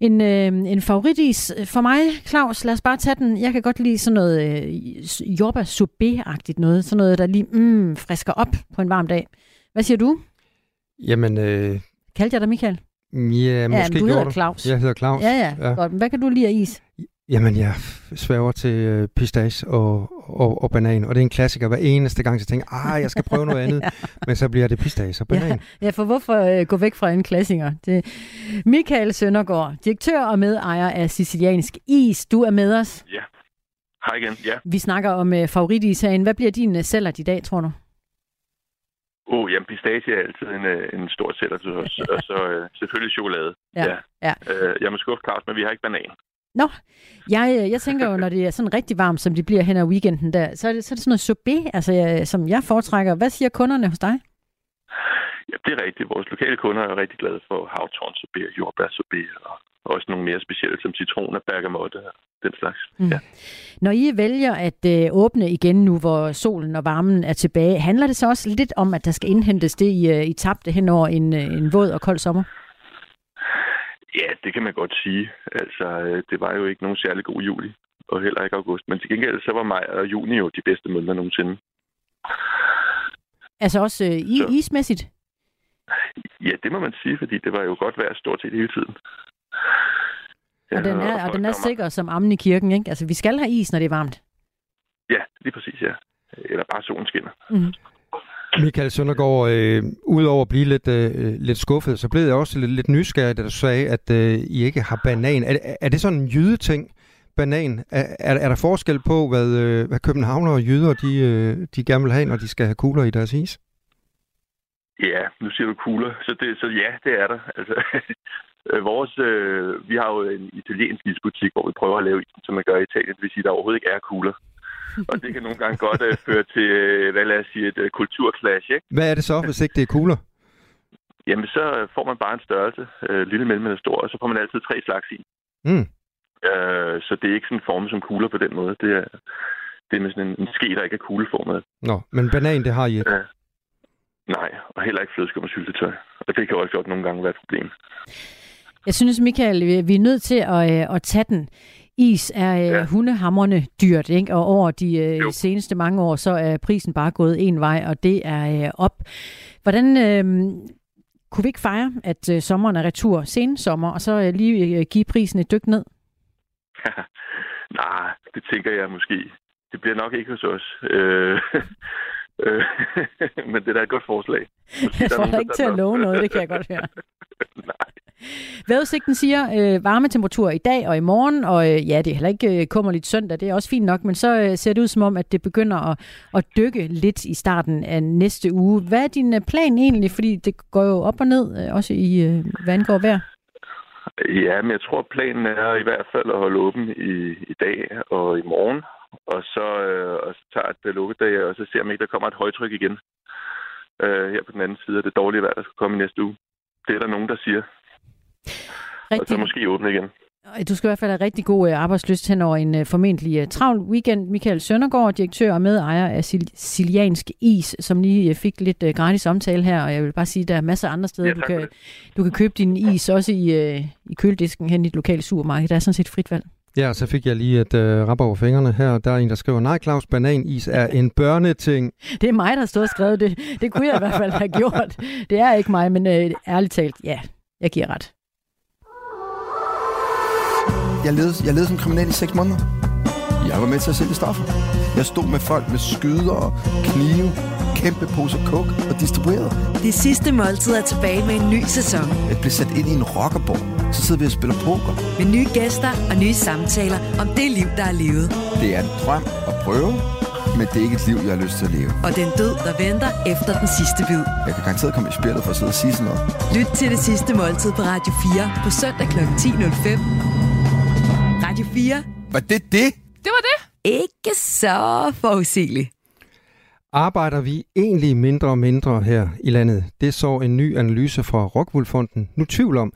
En, øh, en favoritis for mig, Claus, lad os bare tage den. Jeg kan godt lide sådan noget øh, jordbær sorbet-agtigt noget. Sådan noget, der lige mm, frisker op på en varm dag. Hvad siger du? Jamen, øh, Kaldte jeg dig Michael? ja, ja, måske men du hedder Claus. Jeg hedder Claus. Ja, ja, Ja. ja. Godt. Hvad kan du lide af is? Jamen, jeg sværger til øh, pistache og, og, og banan, og det er en klassiker hver eneste gang, så jeg tænker, ah, jeg skal prøve noget andet, men så bliver det pistache og banan. Ja, for hvorfor øh, gå væk fra en klassiker? Det Michael Søndergaard, direktør og medejer af Siciliansk Is. Du er med os. Ja. Hej igen. Ja. Vi snakker om øh, favoritis herinde. Hvad bliver din øh, sælger i dag, tror du? Oh, jamen, pistache er altid en, øh, en stor sælger til os. Og så øh, selvfølgelig chokolade. Ja, ja. Øh, jeg må skuffe Claus, men vi har ikke banan. Nå, jeg, øh, jeg tænker jo, når det er sådan rigtig varmt, som det bliver hen ad weekenden der, så er det, så er det sådan noget sorbet, altså, jeg, som jeg foretrækker. Hvad siger kunderne hos dig? Ja, det er rigtigt. Vores lokale kunder er rigtig glade for havtornsorbet, jordbærsorbet og også nogle mere specielle som citron og bergamotte og den slags. Mm. Ja. Når I vælger at øh, åbne igen nu, hvor solen og varmen er tilbage, handler det så også lidt om, at der skal indhentes det, I, øh, I tabte hen over en, øh, en våd og kold sommer? Ja, det kan man godt sige. Altså, øh, det var jo ikke nogen særlig god juli, og heller ikke august. Men til gengæld så var maj og juni jo de bedste måneder nogensinde. Altså også øh, i, Så. ismæssigt? Ja, det må man sige, fordi det var jo godt vejr stort set hele tiden. Og den er, og den er sikker som ammen i kirken, ikke? Altså, vi skal have is, når det er varmt. Ja, lige præcis, ja. Eller bare solen skinner. Mm. Michael Søndergaard, øh, udover at blive lidt, øh, lidt skuffet, så blev jeg også lidt, lidt nysgerrig, da du sagde, at øh, I ikke har banan. Er, det- er det sådan en jydeting, banan? Er, er, er der forskel på, hvad, øh, hvad københavner og jyder de, øh, de gerne vil have, når de skal have kugler i deres is? Ja, nu siger du kugler, så, det, så ja, det er der. Altså, vores, øh, vi har jo en italiensk isbutik, hvor vi prøver at lave isen, som man gør i Italien. Det vil sige, at der overhovedet ikke er kugler. Og det kan nogle gange godt øh, føre til, øh, hvad lad os sige, et øh, kulturklash, ikke? Hvad er det så, hvis ikke det er kugler? Jamen, så øh, får man bare en størrelse, øh, lille, mellem eller stor, og så får man altid tre slags i. Mm. Øh, så det er ikke sådan formet som kugler på den måde. Det er, det er med sådan en, en ske, der ikke er kugleformet. Nå, men banan, det har I ikke. Ja. Nej, og heller ikke flødeskum og syltetøj. Og det kan jo også godt nogle gange være et problem. Jeg synes, Michael, vi- vi er nødt til at, øh, at tage den. Is er øh, Ja. hundehammerne dyrt, ikke? og over de øh, Jo. seneste mange år, så er prisen bare gået en vej, og det er øh, op. Hvordan øh, kunne vi ikke fejre, at øh, sommeren er retur, sen sommer, og så øh, lige øh, give prisen et dyk ned? Nej, det tænker jeg måske. Det bliver nok ikke hos os. Øh, øh, men det er da et godt forslag. Måske Jeg får dig ikke til at love noget, det kan jeg godt høre. Nej. Vejrudsigten siger øh, varme temperaturer i dag og i morgen, og øh, ja, det er heller ikke øh, kummerligt søndag, det er også fint nok, men så øh, ser det ud som om, at det begynder at, at dykke lidt i starten af næste uge. Hvad er din øh, plan egentlig? Fordi det går jo op og ned, øh, også i øh, hvad angår vejr. Ja, men jeg tror, planen er i hvert fald at holde åben i, i dag og i morgen. Og så, øh, og så tager et lukkedag, og så ser man ikke, der kommer et højtryk igen. Øh, her på den anden side af det dårlige vejr, der skal komme i næste uge. Det er der nogen, der siger. Og så Rigtig, måske åbne igen. du skal i hvert fald have rigtig god øh, arbejdsløst hen over en øh, formentlig øh, travl weekend. Michael Søndergaard, direktør og medejer af Sil- Siliansk Is, som lige fik lidt gratis omtale her, og jeg vil bare sige, at der er masser af andre steder, Ja, du, kan, du kan købe din is, også i, i køledisken hen i et lokalt supermarked. Der er sådan set frit valg. Ja, så fik jeg lige et øh, rap over fingrene her. Der er en, der skriver, nej Claus, bananis er en børneting. Det er mig, der har stået og skrevet det. Det kunne jeg i hvert fald have gjort. Det er ikke mig, men øh, ærligt talt, ja, jeg giver ret. Jeg levede, jeg levede som kriminel i seks måneder. Jeg var med til at sælge stoffer. Jeg stod med folk med skyder og knive, kæmpe poser kok og distribuerede. Det sidste måltid er tilbage med en ny sæson. Jeg blev sat ind i en rockerborg. Så sidder vi og spiller poker. Med nye gæster og nye samtaler om det liv, der er levet. Det er en drøm at prøve, men det er ikke et liv, jeg har lyst til at leve. Og den død, der venter efter den sidste bid. Jeg kan garanteret komme i spillet for at sidde og sige sådan noget. Lyt til det sidste måltid på Radio 4 på søndag kl. 10.05. Radio 4. Var det det? Det var det. Ikke så forudsigeligt. Arbejder vi egentlig mindre og mindre her i landet? Det så en ny analyse fra Rockwool-fonden nu tvivl om.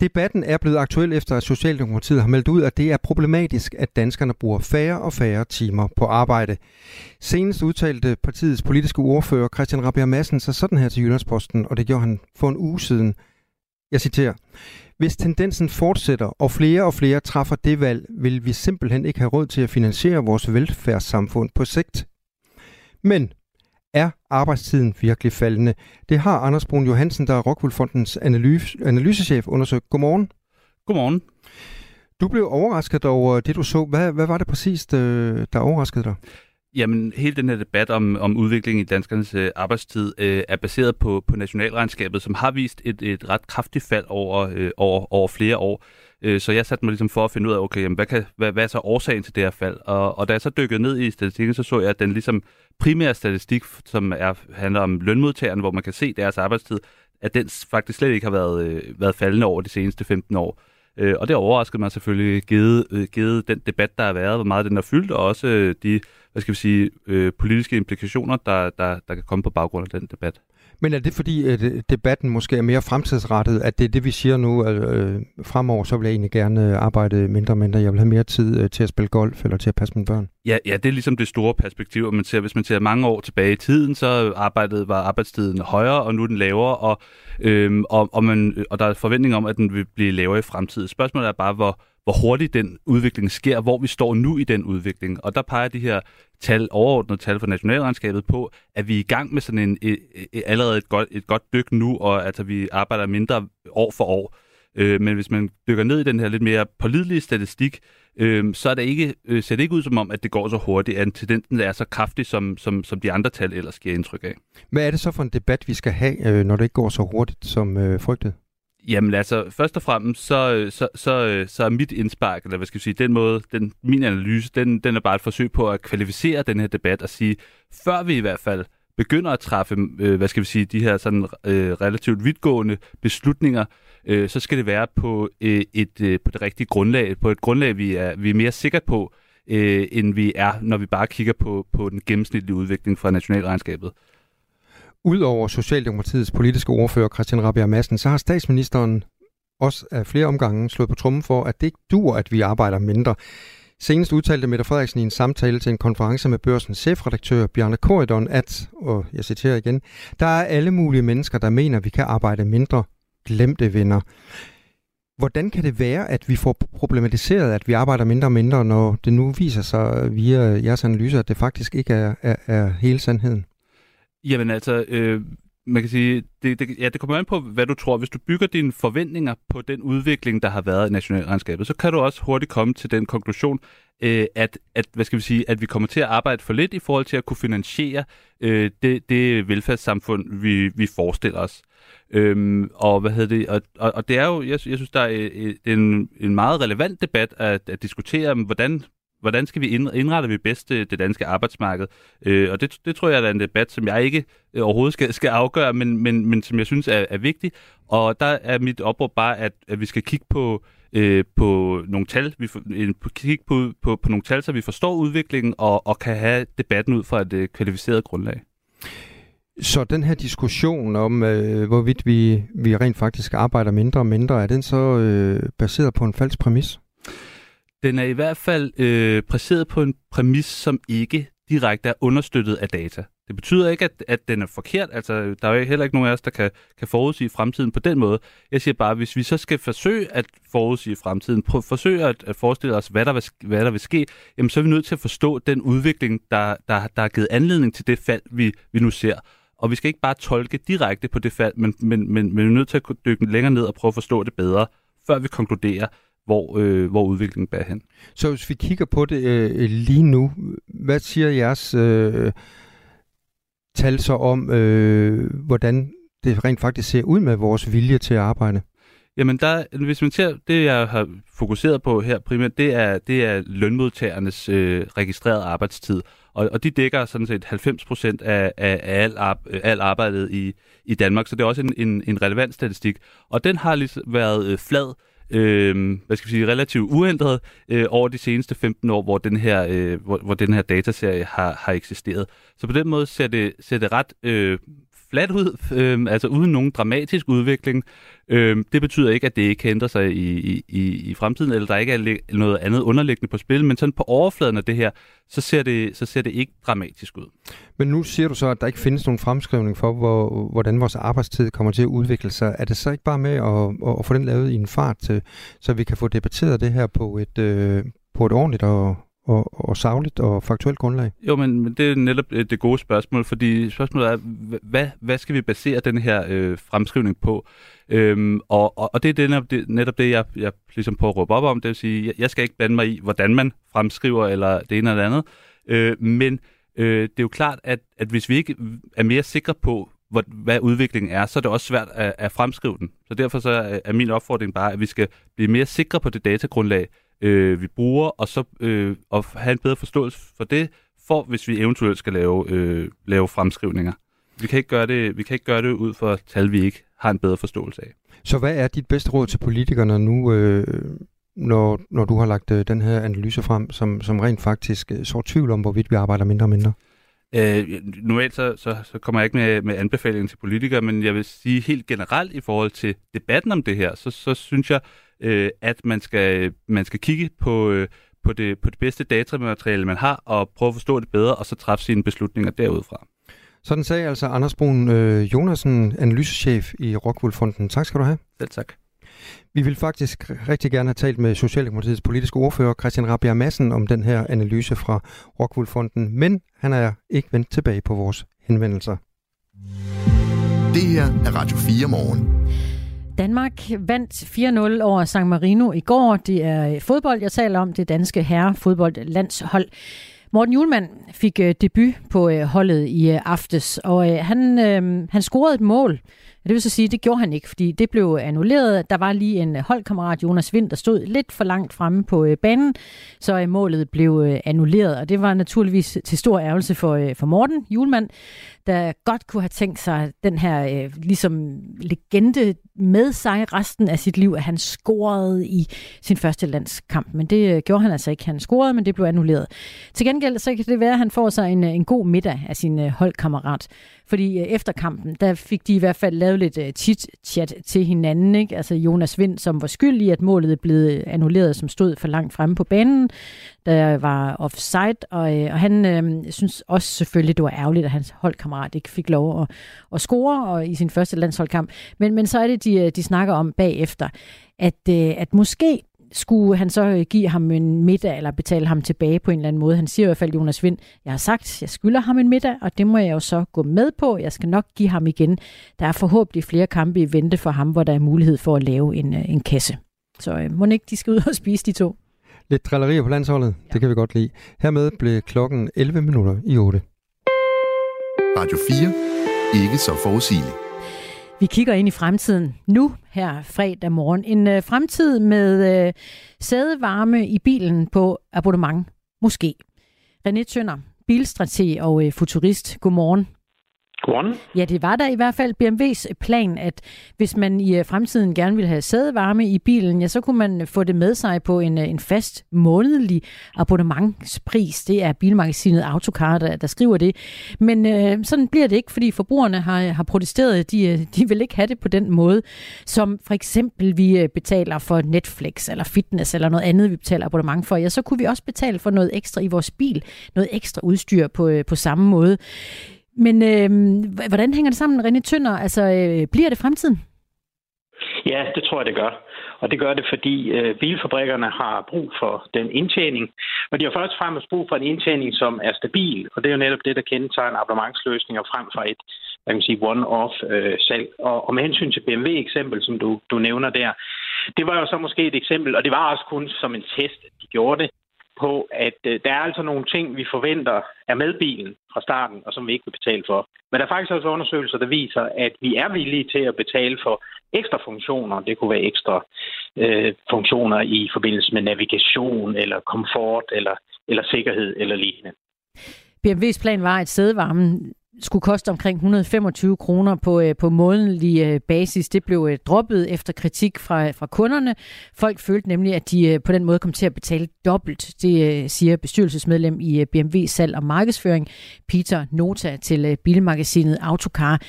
Debatten er blevet aktuel efter, at Socialdemokratiet har meldt ud, at det er problematisk, at danskerne bruger færre og færre timer på arbejde. Senest udtalte partiets politiske ordfører Christian Rabia Madsen sig sådan her til Jyllandsposten, og det gjorde han for en uge siden. Jeg citerer. Hvis tendensen fortsætter, og flere og flere træffer det valg, vil vi simpelthen ikke have råd til at finansiere vores velfærdssamfund på sigt. Men er arbejdstiden virkelig faldende? Det har Anders Brun Johansen, der er Rockwool analyse, analysechef, undersøgt. Godmorgen. Godmorgen. Du blev overrasket over det, du så. Hvad, hvad var det præcis, der overraskede dig? Jamen, hele den her debat om, om udviklingen i danskernes øh, arbejdstid øh, er baseret på, på nationalregnskabet, som har vist et, et ret kraftigt fald over, øh, over, over flere år. Øh, så jeg satte mig ligesom for at finde ud af, okay, jamen, hvad, kan, hvad, hvad er så årsagen til det her fald? Og, og da jeg så dykkede ned i statistikken, så så jeg, at den ligesom primære statistik, som er, handler om lønmodtagerne, hvor man kan se deres arbejdstid, at den faktisk slet ikke har været, øh, været faldende over de seneste 15 år. Øh, og det overraskede mig selvfølgelig, givet, øh, givet den debat, der har været, hvor meget den har fyldt, og også øh, de hvad skal vi sige, øh, politiske implikationer, der, der, der kan komme på baggrund af den debat. Men er det fordi, at øh, debatten måske er mere fremtidsrettet, at det er det, vi siger nu, at øh, fremover så vil jeg egentlig gerne arbejde mindre og mindre, jeg vil have mere tid øh, til at spille golf eller til at passe mine børn? Ja, ja, det er ligesom det store perspektiv, og man ser, hvis man ser mange år tilbage i tiden, så arbejdet, var arbejdstiden højere, og nu er den lavere, og, øh, og, og, man, og der er forventning om, at den vil blive lavere i fremtiden. Spørgsmålet er bare, hvor, hvor hurtigt den udvikling sker, hvor vi står nu i den udvikling. Og der peger de her tal, overordnede tal for nationalregnskabet på, at vi er i gang med sådan en, et, et, allerede et godt, et godt dyk nu, og altså vi arbejder mindre år for år. Øh, men hvis man dykker ned i den her lidt mere pålidelige statistik, øh, så er det ikke, øh, ser det ikke ud som om, at det går så hurtigt, at tendensen er så kraftig, som, som, som de andre tal ellers giver indtryk af. Hvad er det så for en debat, vi skal have, øh, når det ikke går så hurtigt som øh, frygtet? Jamen altså, først og fremmest, så, så, så, så er mit indspark, eller hvad skal jeg sige, den måde, den, min analyse, den, den er bare et forsøg på at kvalificere den her debat og sige, før vi i hvert fald begynder at træffe, øh, hvad skal vi sige, de her sådan øh, relativt vidtgående beslutninger, øh, så skal det være på øh, et øh, på det rigtige grundlag, på et grundlag, vi er, vi er mere sikre på, øh, end vi er, når vi bare kigger på, på den gennemsnitlige udvikling fra nationalregnskabet. Udover Socialdemokratiets politiske ordfører Christian Rabia Madsen, så har statsministeren også af flere omgange slået på trummen for, at det ikke dur, at vi arbejder mindre. Senest udtalte Mette Frederiksen i en samtale til en konference med børsens chefredaktør Bjarne Korydon, at, og jeg citerer igen, der er alle mulige mennesker, der mener, at vi kan arbejde mindre. Glemte venner. Hvordan kan det være, at vi får problematiseret, at vi arbejder mindre og mindre, når det nu viser sig via jeres analyser, at det faktisk ikke er, er, er hele sandheden? Jamen altså, øh, man kan sige, det, det, ja, det kommer an på, hvad du tror. Hvis du bygger dine forventninger på den udvikling, der har været i nationalregnskabet, så kan du også hurtigt komme til den konklusion, øh, at, at, hvad skal vi sige, at vi kommer til at arbejde for lidt i forhold til at kunne finansiere øh, det, det velfærdssamfund, vi, vi forestiller os. Øhm, og hvad hedder det? Og, og, og det er jo, jeg, jeg synes, der er øh, en, en meget relevant debat at, at diskutere, hvordan hvordan skal vi indrette vi bedst det, danske arbejdsmarked? Øh, og det, det tror jeg er en debat, som jeg ikke øh, overhovedet skal, skal afgøre, men, men, men som jeg synes er, er vigtig. Og der er mit opråb bare, at, at vi skal kigge på, øh, på nogle tal, vi for, en, kigge på, på, på nogle tal, så vi forstår udviklingen og, og kan have debatten ud fra et øh, kvalificeret grundlag. Så den her diskussion om, øh, hvorvidt vi, vi rent faktisk arbejder mindre og mindre, er den så øh, baseret på en falsk præmis? Den er i hvert fald øh, præseret på en præmis, som ikke direkte er understøttet af data. Det betyder ikke, at, at den er forkert. Altså, der er jo heller ikke nogen af os, der kan, kan forudsige fremtiden på den måde. Jeg siger bare, hvis vi så skal forsøge at forudsige fremtiden, prø- forsøge at, at forestille os, hvad der, vil, hvad der vil ske, jamen, så er vi nødt til at forstå den udvikling, der, der, der har givet anledning til det fald, vi, vi nu ser. Og vi skal ikke bare tolke direkte på det fald, men, men, men, men vi er nødt til at dykke længere ned og prøve at forstå det bedre, før vi konkluderer, hvor, øh, hvor udviklingen bærer hen. Så hvis vi kigger på det øh, lige nu, hvad siger jeres øh, tal så om, øh, hvordan det rent faktisk ser ud med vores vilje til at arbejde? Jamen, der, hvis man ser, det jeg har fokuseret på her primært, det er, det er lønmodtagernes øh, registrerede arbejdstid. Og, og de dækker sådan set 90 procent af, af, af al, ar, al arbejdet i, i Danmark, så det er også en, en, en relevant statistik. Og den har lige været øh, flad øh, hvad skal vi sige, relativt uændret øh, over de seneste 15 år, hvor den her, øh, hvor, hvor den her dataserie har, har eksisteret. Så på den måde ser det, ser det ret øh, fladt ud, øh, altså uden nogen dramatisk udvikling. Øh, det betyder ikke, at det ikke kan ændre sig i, i, i fremtiden, eller der ikke er noget andet underliggende på spil, men sådan på overfladen af det her, så ser det, så ser det ikke dramatisk ud. Men nu siger du så, at der ikke findes nogen fremskrivning for, hvor, hvordan vores arbejdstid kommer til at udvikle sig. Er det så ikke bare med at, at få den lavet i en fart, øh, så vi kan få debatteret det her på et, øh, på et ordentligt og, og, og savligt og faktuelt grundlag? Jo, men, men det er netop øh, det gode spørgsmål, fordi spørgsmålet er, hvad, hvad skal vi basere den her øh, fremskrivning på? Øhm, og, og, og det er netop det, netop det jeg, jeg ligesom prøver at råbe op om, det vil sige, jeg, jeg skal ikke blande mig i, hvordan man fremskriver eller det ene eller andet, øh, men øh, det er jo klart, at, at hvis vi ikke er mere sikre på, hvor, hvad udviklingen er, så er det også svært at, at fremskrive den. Så derfor så er min opfordring bare, at vi skal blive mere sikre på det datagrundlag, øh, vi bruger, og så øh, og have en bedre forståelse for det, for hvis vi eventuelt skal lave, øh, lave fremskrivninger. Vi kan, ikke gøre det, vi kan ikke gøre det ud for tal, vi ikke har en bedre forståelse af. Så hvad er dit bedste råd til politikerne nu, øh, når, når du har lagt øh, den her analyse frem, som, som rent faktisk øh, så tvivl om, hvorvidt vi arbejder mindre og mindre? Øh, normalt så, så, så kommer jeg ikke med, med anbefalinger til politikere, men jeg vil sige helt generelt i forhold til debatten om det her, så, så synes jeg, øh, at man skal, man skal kigge på, øh, på, det, på det bedste datamateriale, man har, og prøve at forstå det bedre, og så træffe sine beslutninger derudfra. Sådan sagde altså Anders Brun øh, Jonasen, analysechef i Rockwool Fonden. Tak skal du have. Selv tak. Vi vil faktisk rigtig gerne have talt med Socialdemokratiets politiske ordfører Christian Rabia Madsen om den her analyse fra Rockwool Fonden, men han er ikke vendt tilbage på vores henvendelser. Det her er Radio 4 morgen. Danmark vandt 4-0 over San Marino i går. Det er øh, fodbold, jeg taler om. Det danske herre fodboldlandshold. Morten Julemand fik øh, debut på øh, holdet i aftes, og han, han scorede et mål. Det vil så sige, at det gjorde han ikke, fordi det blev annulleret. Der var lige en øh, holdkammerat, Jonas Vind, der stod lidt for langt fremme på øh, banen, så øh, målet blev annulleret. Og det var naturligvis til stor ærgelse for, for Morten Julemand, der godt kunne have tænkt sig den her øh, ligesom legende med sig resten af sit liv, at han scorede i sin første landskamp. Men det øh, gjorde han altså ikke. Han scorede, men det blev annulleret. Til gengæld så kan det være, at han får sig en, en god middag af sin øh, holdkammerat. Fordi øh, efter kampen, der fik de i hvert fald lavet lidt øh, chit-chat til hinanden. Ikke? Altså Jonas Vind, som var skyld i, at målet blev øh, annulleret, som stod for langt fremme på banen, der var offside. Og, øh, og han øh, synes også selvfølgelig, det var ærgerligt, at hans holdkammerat ikke fik lov at, at score og i sin første landsholdkamp. Men, men så er det, de, øh, de snakker om bagefter, at, øh, at måske skulle han så øh, give ham en middag, eller betale ham tilbage på en eller anden måde. Han siger i hvert fald, Jonas Vind, jeg har sagt, jeg skylder ham en middag, og det må jeg jo så gå med på. Jeg skal nok give ham igen. Der er forhåbentlig flere kampe i vente for ham, hvor der er mulighed for at lave en, øh, en kasse. Så øh, må ikke, de skal ud og spise de to. Lidt drillerier på landsholdet, ja. det kan vi godt lide. Hermed blev klokken 11 minutter i 8. Radio 4. Ikke så forudsigeligt. Vi kigger ind i fremtiden nu her fredag morgen. En øh, fremtid med øh, sædevarme i bilen på abonnement. Måske. René Tønder, bilstrateg og øh, futurist. Godmorgen. Godmorgen. Ja, det var der i hvert fald BMW's plan, at hvis man i øh, fremtiden gerne ville have sædevarme i bilen, ja, så kunne man få det med sig på en, øh, en fast månedlig abonnementspris. Det er bilmagasinet Autocar, der, der skriver det. Men øh, sådan bliver det ikke, fordi forbrugerne har, har protesteret. De, øh, de vil ikke have det på den måde, som for eksempel vi betaler for Netflix eller fitness eller noget andet, vi betaler abonnement for. Ja, så kunne vi også betale for noget ekstra i vores bil, noget ekstra udstyr på, på samme måde. Men øh, hvordan hænger det sammen, René Tønder? Altså, øh, bliver det fremtiden? Ja, det tror jeg, det gør. Og det gør det, fordi øh, bilfabrikkerne har brug for den indtjening. Og de har først og fremmest brug for en indtjening, som er stabil. Og det er jo netop det, der kendetegner abonnementsløsninger frem for et hvad kan sige, one-off øh, salg. Og, og med hensyn til BMW-eksempel, som du, du nævner der, det var jo så måske et eksempel, og det var også kun som en test, at de gjorde det på, at øh, der er altså nogle ting, vi forventer er med bilen fra starten, og som vi ikke vil betale for. Men der er faktisk også undersøgelser, der viser, at vi er villige til at betale for ekstra funktioner. Det kunne være ekstra øh, funktioner i forbindelse med navigation, eller komfort, eller, eller sikkerhed, eller lignende. BMW's plan var, at sædevarmen skulle koste omkring 125 kroner på, øh, på månedlig øh, basis. Det blev øh, droppet efter kritik fra, fra kunderne. Folk følte nemlig, at de øh, på den måde kom til at betale dobbelt. Det øh, siger bestyrelsesmedlem i øh, BMW Salg og Markedsføring, Peter Nota, til bilmagasinet Autocar.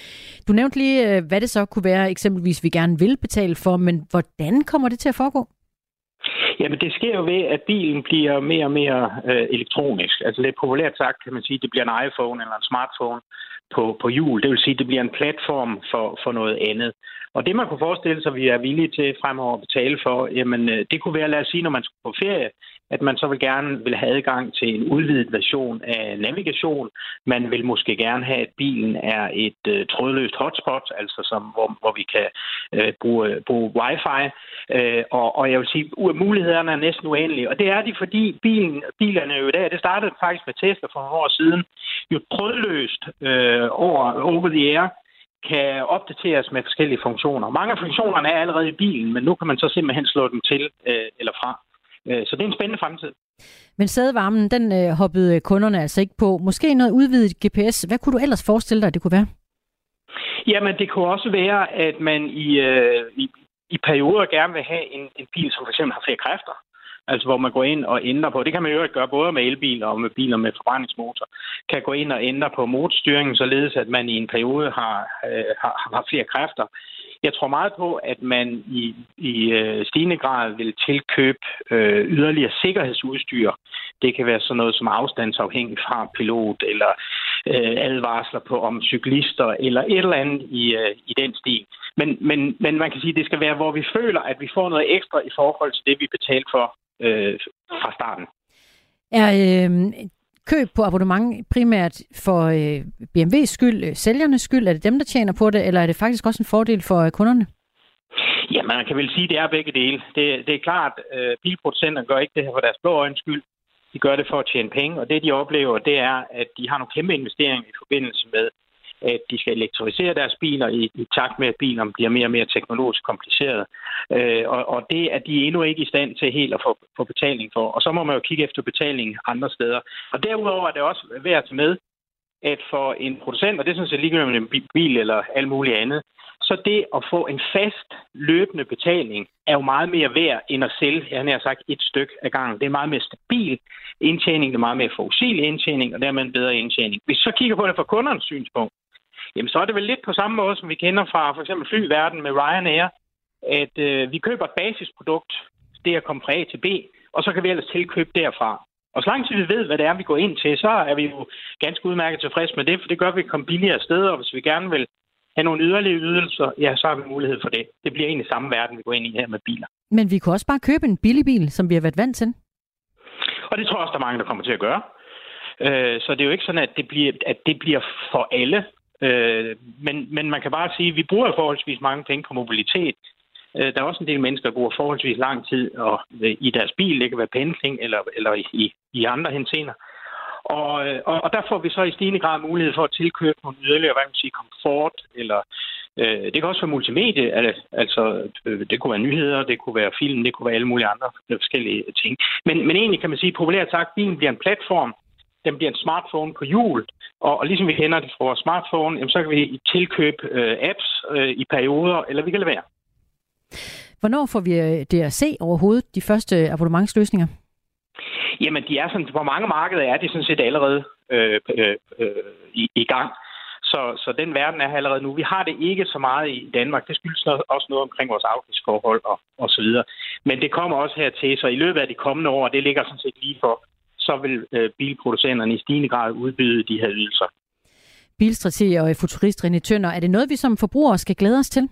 Du nævnte lige, hvad det så kunne være, eksempelvis vi gerne vil betale for, men hvordan kommer det til at foregå? Jamen, det sker jo ved, at bilen bliver mere og mere øh, elektronisk. Altså lidt populært sagt kan man sige, at det bliver en iPhone eller en smartphone på, på hjul. Det vil sige, at det bliver en platform for, for noget andet. Og det, man kunne forestille sig, at vi er villige til fremover at betale for, jamen, øh, det kunne være, lad os sige, når man skal på ferie, at man så vil gerne vil have adgang til en udvidet version af navigation. Man vil måske gerne have, at bilen er et øh, trådløst hotspot, altså som, hvor, hvor vi kan øh, bruge, bruge wifi. Øh, og, og jeg vil sige, at mulighederne er næsten uendelige. Og det er de, fordi bilen, bilerne jo i dag, det startede faktisk med Tesla for nogle år siden, jo trådløst øh, over over the air, kan opdateres med forskellige funktioner. Mange af funktionerne er allerede i bilen, men nu kan man så simpelthen slå dem til øh, eller fra. Øh, så det er en spændende fremtid. Men sædevarmen, den øh, hoppede kunderne altså ikke på. Måske noget udvidet GPS. Hvad kunne du ellers forestille dig, at det kunne være? Jamen, det kunne også være, at man i, øh, i, i perioder gerne vil have en, en bil, som for eksempel har flere kræfter. Altså hvor man går ind og ændrer på, det kan man jo ikke gøre både med elbiler og med biler med forbrændingsmotor, kan gå ind og ændre på motorstyringen, således at man i en periode har, øh, har, har flere kræfter. Jeg tror meget på, at man i, i øh, stigende grad vil tilkøbe øh, yderligere sikkerhedsudstyr. Det kan være sådan noget som afstandsafhængig fra pilot, eller øh, advarsler på om cyklister, eller et eller andet i, øh, i den stil. Men, men, men man kan sige, at det skal være, hvor vi føler, at vi får noget ekstra i forhold til det, vi betalte for øh, fra starten. Er øh, køb på abonnement primært for øh, BMW's skyld, øh, sælgernes skyld? Er det dem, der tjener på det, eller er det faktisk også en fordel for øh, kunderne? Ja, man kan vel sige, at det er begge dele. Det, det er klart, at øh, bilproducenter gør ikke det her for deres blå øjens skyld. De gør det for at tjene penge, og det de oplever, det er, at de har nogle kæmpe investeringer i forbindelse med at de skal elektrificere deres biler i, i takt med, at bilerne bliver mere og mere teknologisk kompliceret. Øh, og, og det er de endnu ikke i stand til helt at få, få betaling for. Og så må man jo kigge efter betaling andre steder. Og derudover er det også værd at tage med, at for en producent, og det synes jeg ligegyldigt med en bil eller alt muligt andet, så det at få en fast løbende betaling er jo meget mere værd end at sælge, jeg har sagt, et stykke ad gangen. Det er meget mere stabil indtjening, det er meget mere forudsigelig indtjening, og dermed en bedre indtjening. Hvis vi så kigger på det fra kundernes synspunkt, jamen så er det vel lidt på samme måde, som vi kender fra for eksempel flyverden med Ryanair, at øh, vi køber et basisprodukt, det er at komme fra A til B, og så kan vi ellers tilkøbe derfra. Og så langt vi ved, hvad det er, vi går ind til, så er vi jo ganske udmærket tilfreds med det, for det gør, at vi kommer billigere steder, og hvis vi gerne vil have nogle yderligere ydelser, ja, så har vi mulighed for det. Det bliver egentlig samme verden, vi går ind i her med biler. Men vi kan også bare købe en billig bil, som vi har været vant til. Og det tror jeg også, der er mange, der kommer til at gøre. Øh, så det er jo ikke sådan, at det bliver, at det bliver for alle. Øh, men, men man kan bare sige, at vi bruger forholdsvis mange penge på mobilitet. Øh, der er også en del mennesker, der bruger forholdsvis lang tid og, øh, i deres bil. Det kan være pendling eller, eller i, i andre henseender. Og, øh, og, og der får vi så i stigende grad mulighed for at tilkøbe nogle yderligere, hvad kan man sige, komfort, eller øh, det kan også være multimedie, altså øh, det kunne være nyheder, det kunne være film, det kunne være alle mulige andre øh, forskellige ting. Men, men egentlig kan man sige, populært sagt, bilen bliver en platform, den bliver en smartphone på hjul, og, og ligesom vi kender det fra vores smartphone, jamen, så kan vi tilkøbe øh, apps øh, i perioder, eller vi kan lade være. Hvornår får vi øh, det at se overhovedet, de første abonnementsløsninger? Jamen, de er sådan, på mange markeder er de sådan set allerede øh, øh, øh, i, i gang. Så, så den verden er her allerede nu. Vi har det ikke så meget i Danmark. Det skyldes også noget omkring vores afgiftsforhold og, og så videre. Men det kommer også her til, så i løbet af de kommende år, det ligger sådan set lige for, så vil øh, bilproducenterne i stigende grad udbyde de her ydelser. bilstrateg og futurist René Tønder. Er det noget, vi som forbrugere skal glæde os til?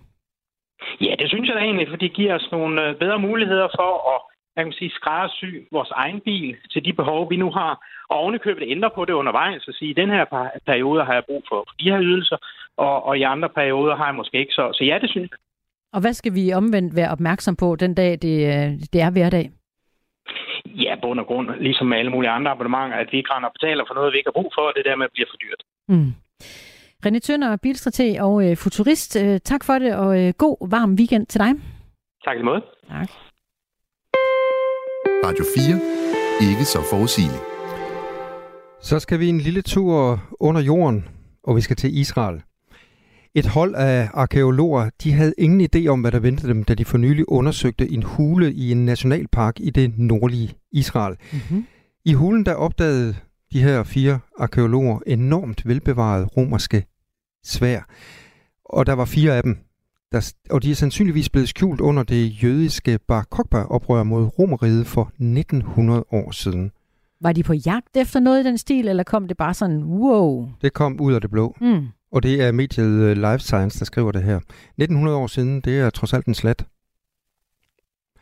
Ja, det synes jeg da egentlig, for det giver os nogle øh, bedre muligheder for at jeg kan sige, skræddersy vores egen bil til de behov, vi nu har. Og ovenikøbet ændre på det undervejs og sige, at i den her periode har jeg brug for de her ydelser, og, og i andre perioder har jeg måske ikke så. Så ja, det synes jeg. Og hvad skal vi omvendt være opmærksom på den dag, det, øh, det er hverdag? Ja, bund og grund, ligesom med alle mulige andre abonnementer, at vi ikke render og betaler for noget, vi ikke har brug for, og det dermed bliver for dyrt. Mm. René Tønder, bilstrateg og øh, futurist. Øh, tak for det, og øh, god varm weekend til dig. Tak i måde. Tak. Radio 4. Ikke så forudsigeligt. Så skal vi en lille tur under jorden, og vi skal til Israel. Et hold af arkeologer, de havde ingen idé om, hvad der ventede dem, da de for nylig undersøgte en hule i en nationalpark i det nordlige Israel. Mm-hmm. I hulen der opdagede de her fire arkeologer enormt velbevaret romerske svær. Og der var fire af dem. Der, og de er sandsynligvis blevet skjult under det jødiske Bar Kokhba-oprør mod Romeriet for 1900 år siden. Var de på jagt efter noget i den stil, eller kom det bare sådan, wow? Det kom ud af det blå. Mm. Og det er mediet øh, Life Science, der skriver det her. 1900 år siden, det er trods alt en slat.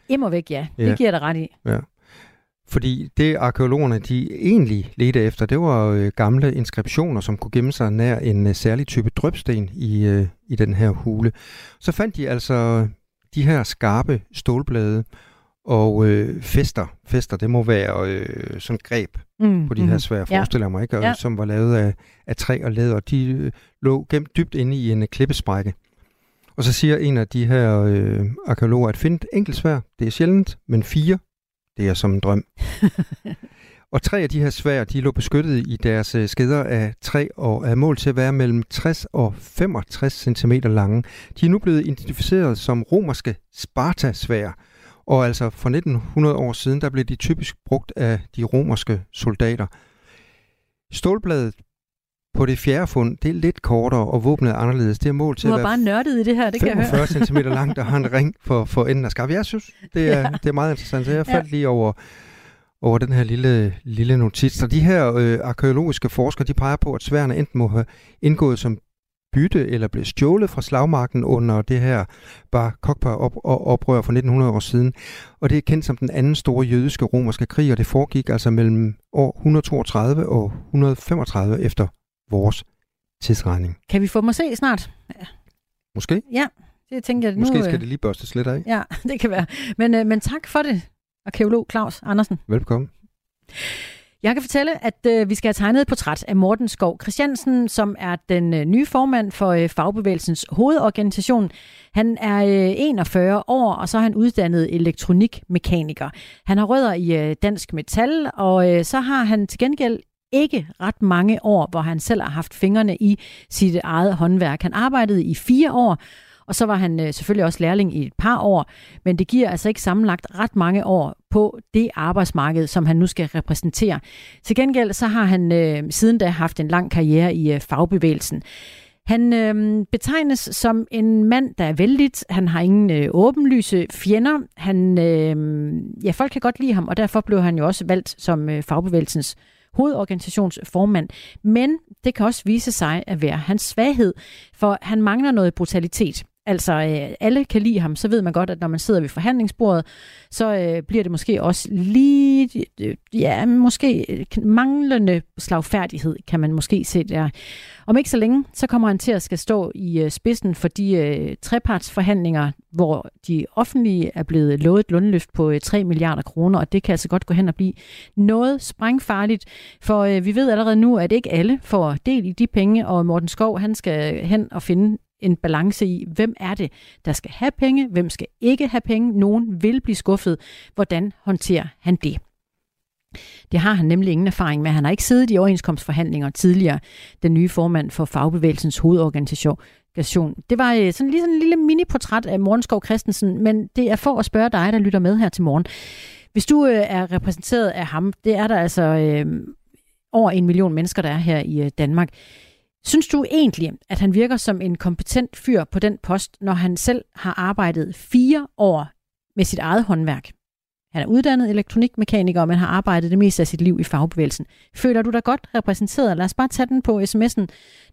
Immer væk, ja. Det Ja. giver dig ret i. Ja. Fordi det arkeologerne de egentlig ledte efter, det var øh, gamle inskriptioner, som kunne gemme sig nær en øh, særlig type drøbsten i, øh, i den her hule. Så fandt de altså de her skarpe stålblade og øh, fester. Fester, det må være øh, sådan greb Mm, på de her mhm. svære, Ja. forestiller mig, ikke? Og, Ja. som var lavet af, af træ og læder. De øh, lå gemt dybt inde i en øh, klippesprække. Og så siger en af de her øh, arkeologer, at finde et enkelt svær, det er sjældent, men fire, det er som en drøm. og tre af de her svær, de lå beskyttet i deres øh, skeder af træ og er målt til at være mellem 60 og 65 cm lange. De er nu blevet identificeret som romerske Sparta-svær, og altså for 1900 år siden, der blev de typisk brugt af de romerske soldater. Stålbladet på det fjerde fund, det er lidt kortere, og våbnet er anderledes. Det er målt til Du at var være bare nørdet i det her, det kan jeg høre. 45 cm langt, der har en ring for, for enden af skab. Jeg synes, det er, Ja. det er meget interessant. Så jeg Ja. faldt lige over, over den her lille, lille notits. Så de her øh, arkeologiske forskere, de peger på, at sværene enten må have indgået som bytte eller blev stjålet fra slagmarken under det her Bar Kokhba op, og oprør for 1900 år siden. Og det er kendt som den anden store jødiske romerske krig, og det foregik altså mellem år 132 og 135 efter vores tidsregning. Kan vi få at se snart? Måske? Ja, det tænker jeg nu. Måske øh, skal det lige børstes lidt af. Ja, det kan være. Men, øh, men tak for det, arkeolog Claus Andersen. Velkommen. Jeg kan fortælle, at øh, vi skal have tegnet et portræt af Morten Skov Christiansen, som er den øh, nye formand for øh, Fagbevægelsens hovedorganisation. Han er øh, 41 år, og så er han uddannet elektronikmekaniker. Han har rødder i øh, Dansk Metal, og øh, så har han til gengæld ikke ret mange år, hvor han selv har haft fingrene i sit eget håndværk. Han arbejdede i fire år, og så var han øh, selvfølgelig også lærling i et par år, men det giver altså ikke sammenlagt ret mange år på det arbejdsmarked, som han nu skal repræsentere. Til gengæld så har han øh, siden da haft en lang karriere i øh, fagbevægelsen. Han øh, betegnes som en mand, der er vældig. Han har ingen øh, åbenlyse fjender. Han, øh, ja, folk kan godt lide ham, og derfor blev han jo også valgt som øh, fagbevægelsens hovedorganisationsformand. Men det kan også vise sig at være hans svaghed, for han mangler noget brutalitet. Altså, øh, alle kan lide ham, så ved man godt, at når man sidder ved forhandlingsbordet, så øh, bliver det måske også lige, øh, ja, måske øh, manglende slagfærdighed, kan man måske se der. Om ikke så længe, så kommer han til at skal stå i øh, spidsen for de øh, trepartsforhandlinger, hvor de offentlige er blevet lovet et lundløft på øh, 3 milliarder kroner, og det kan altså godt gå hen og blive noget sprængfarligt, for øh, vi ved allerede nu, at ikke alle får del i de penge, og Morten Skov, han skal hen og finde en balance i, hvem er det, der skal have penge, hvem skal ikke have penge, nogen vil blive skuffet. Hvordan håndterer han det? Det har han nemlig ingen erfaring med. Han har ikke siddet i overenskomstforhandlinger tidligere, den nye formand for Fagbevægelsens hovedorganisation. Det var øh, sådan lige sådan en lille mini-portræt af Morgenskov Christensen, men det er for at spørge dig, der lytter med her til morgen. Hvis du øh, er repræsenteret af ham, det er der altså øh, over en million mennesker, der er her i øh, Danmark. Synes du egentlig, at han virker som en kompetent fyr på den post, når han selv har arbejdet fire år med sit eget håndværk? Han er uddannet elektronikmekaniker, men har arbejdet det meste af sit liv i fagbevægelsen. Føler du dig godt repræsenteret? Lad os bare tage den på sms'en.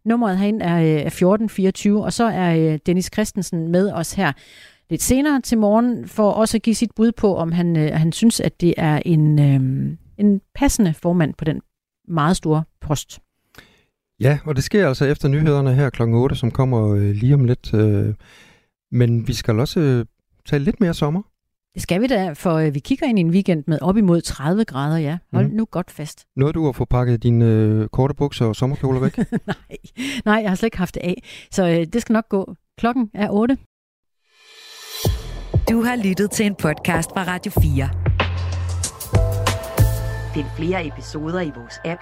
Nummeret herinde er øh, 1424, og så er øh, Dennis Christensen med os her lidt senere til morgen, for også at give sit bud på, om han, øh, han synes, at det er en, en passende formand på den meget store post. Ja, og det sker altså efter nyhederne her kl. 8, som kommer øh, lige om lidt. Øh, men vi skal også øh, tale lidt mere sommer. Det skal vi da, for øh, vi kigger ind i en weekend med op imod 30 grader, ja. Hold mm. nu godt fast. Noget du har fået pakket dine øh, korte bukser og sommerkjoler væk? Nej. Nej, jeg har slet ikke haft det af. Så øh, det skal nok gå. Klokken er 8. Du har lyttet til en podcast fra Radio 4. Find flere episoder i vores app,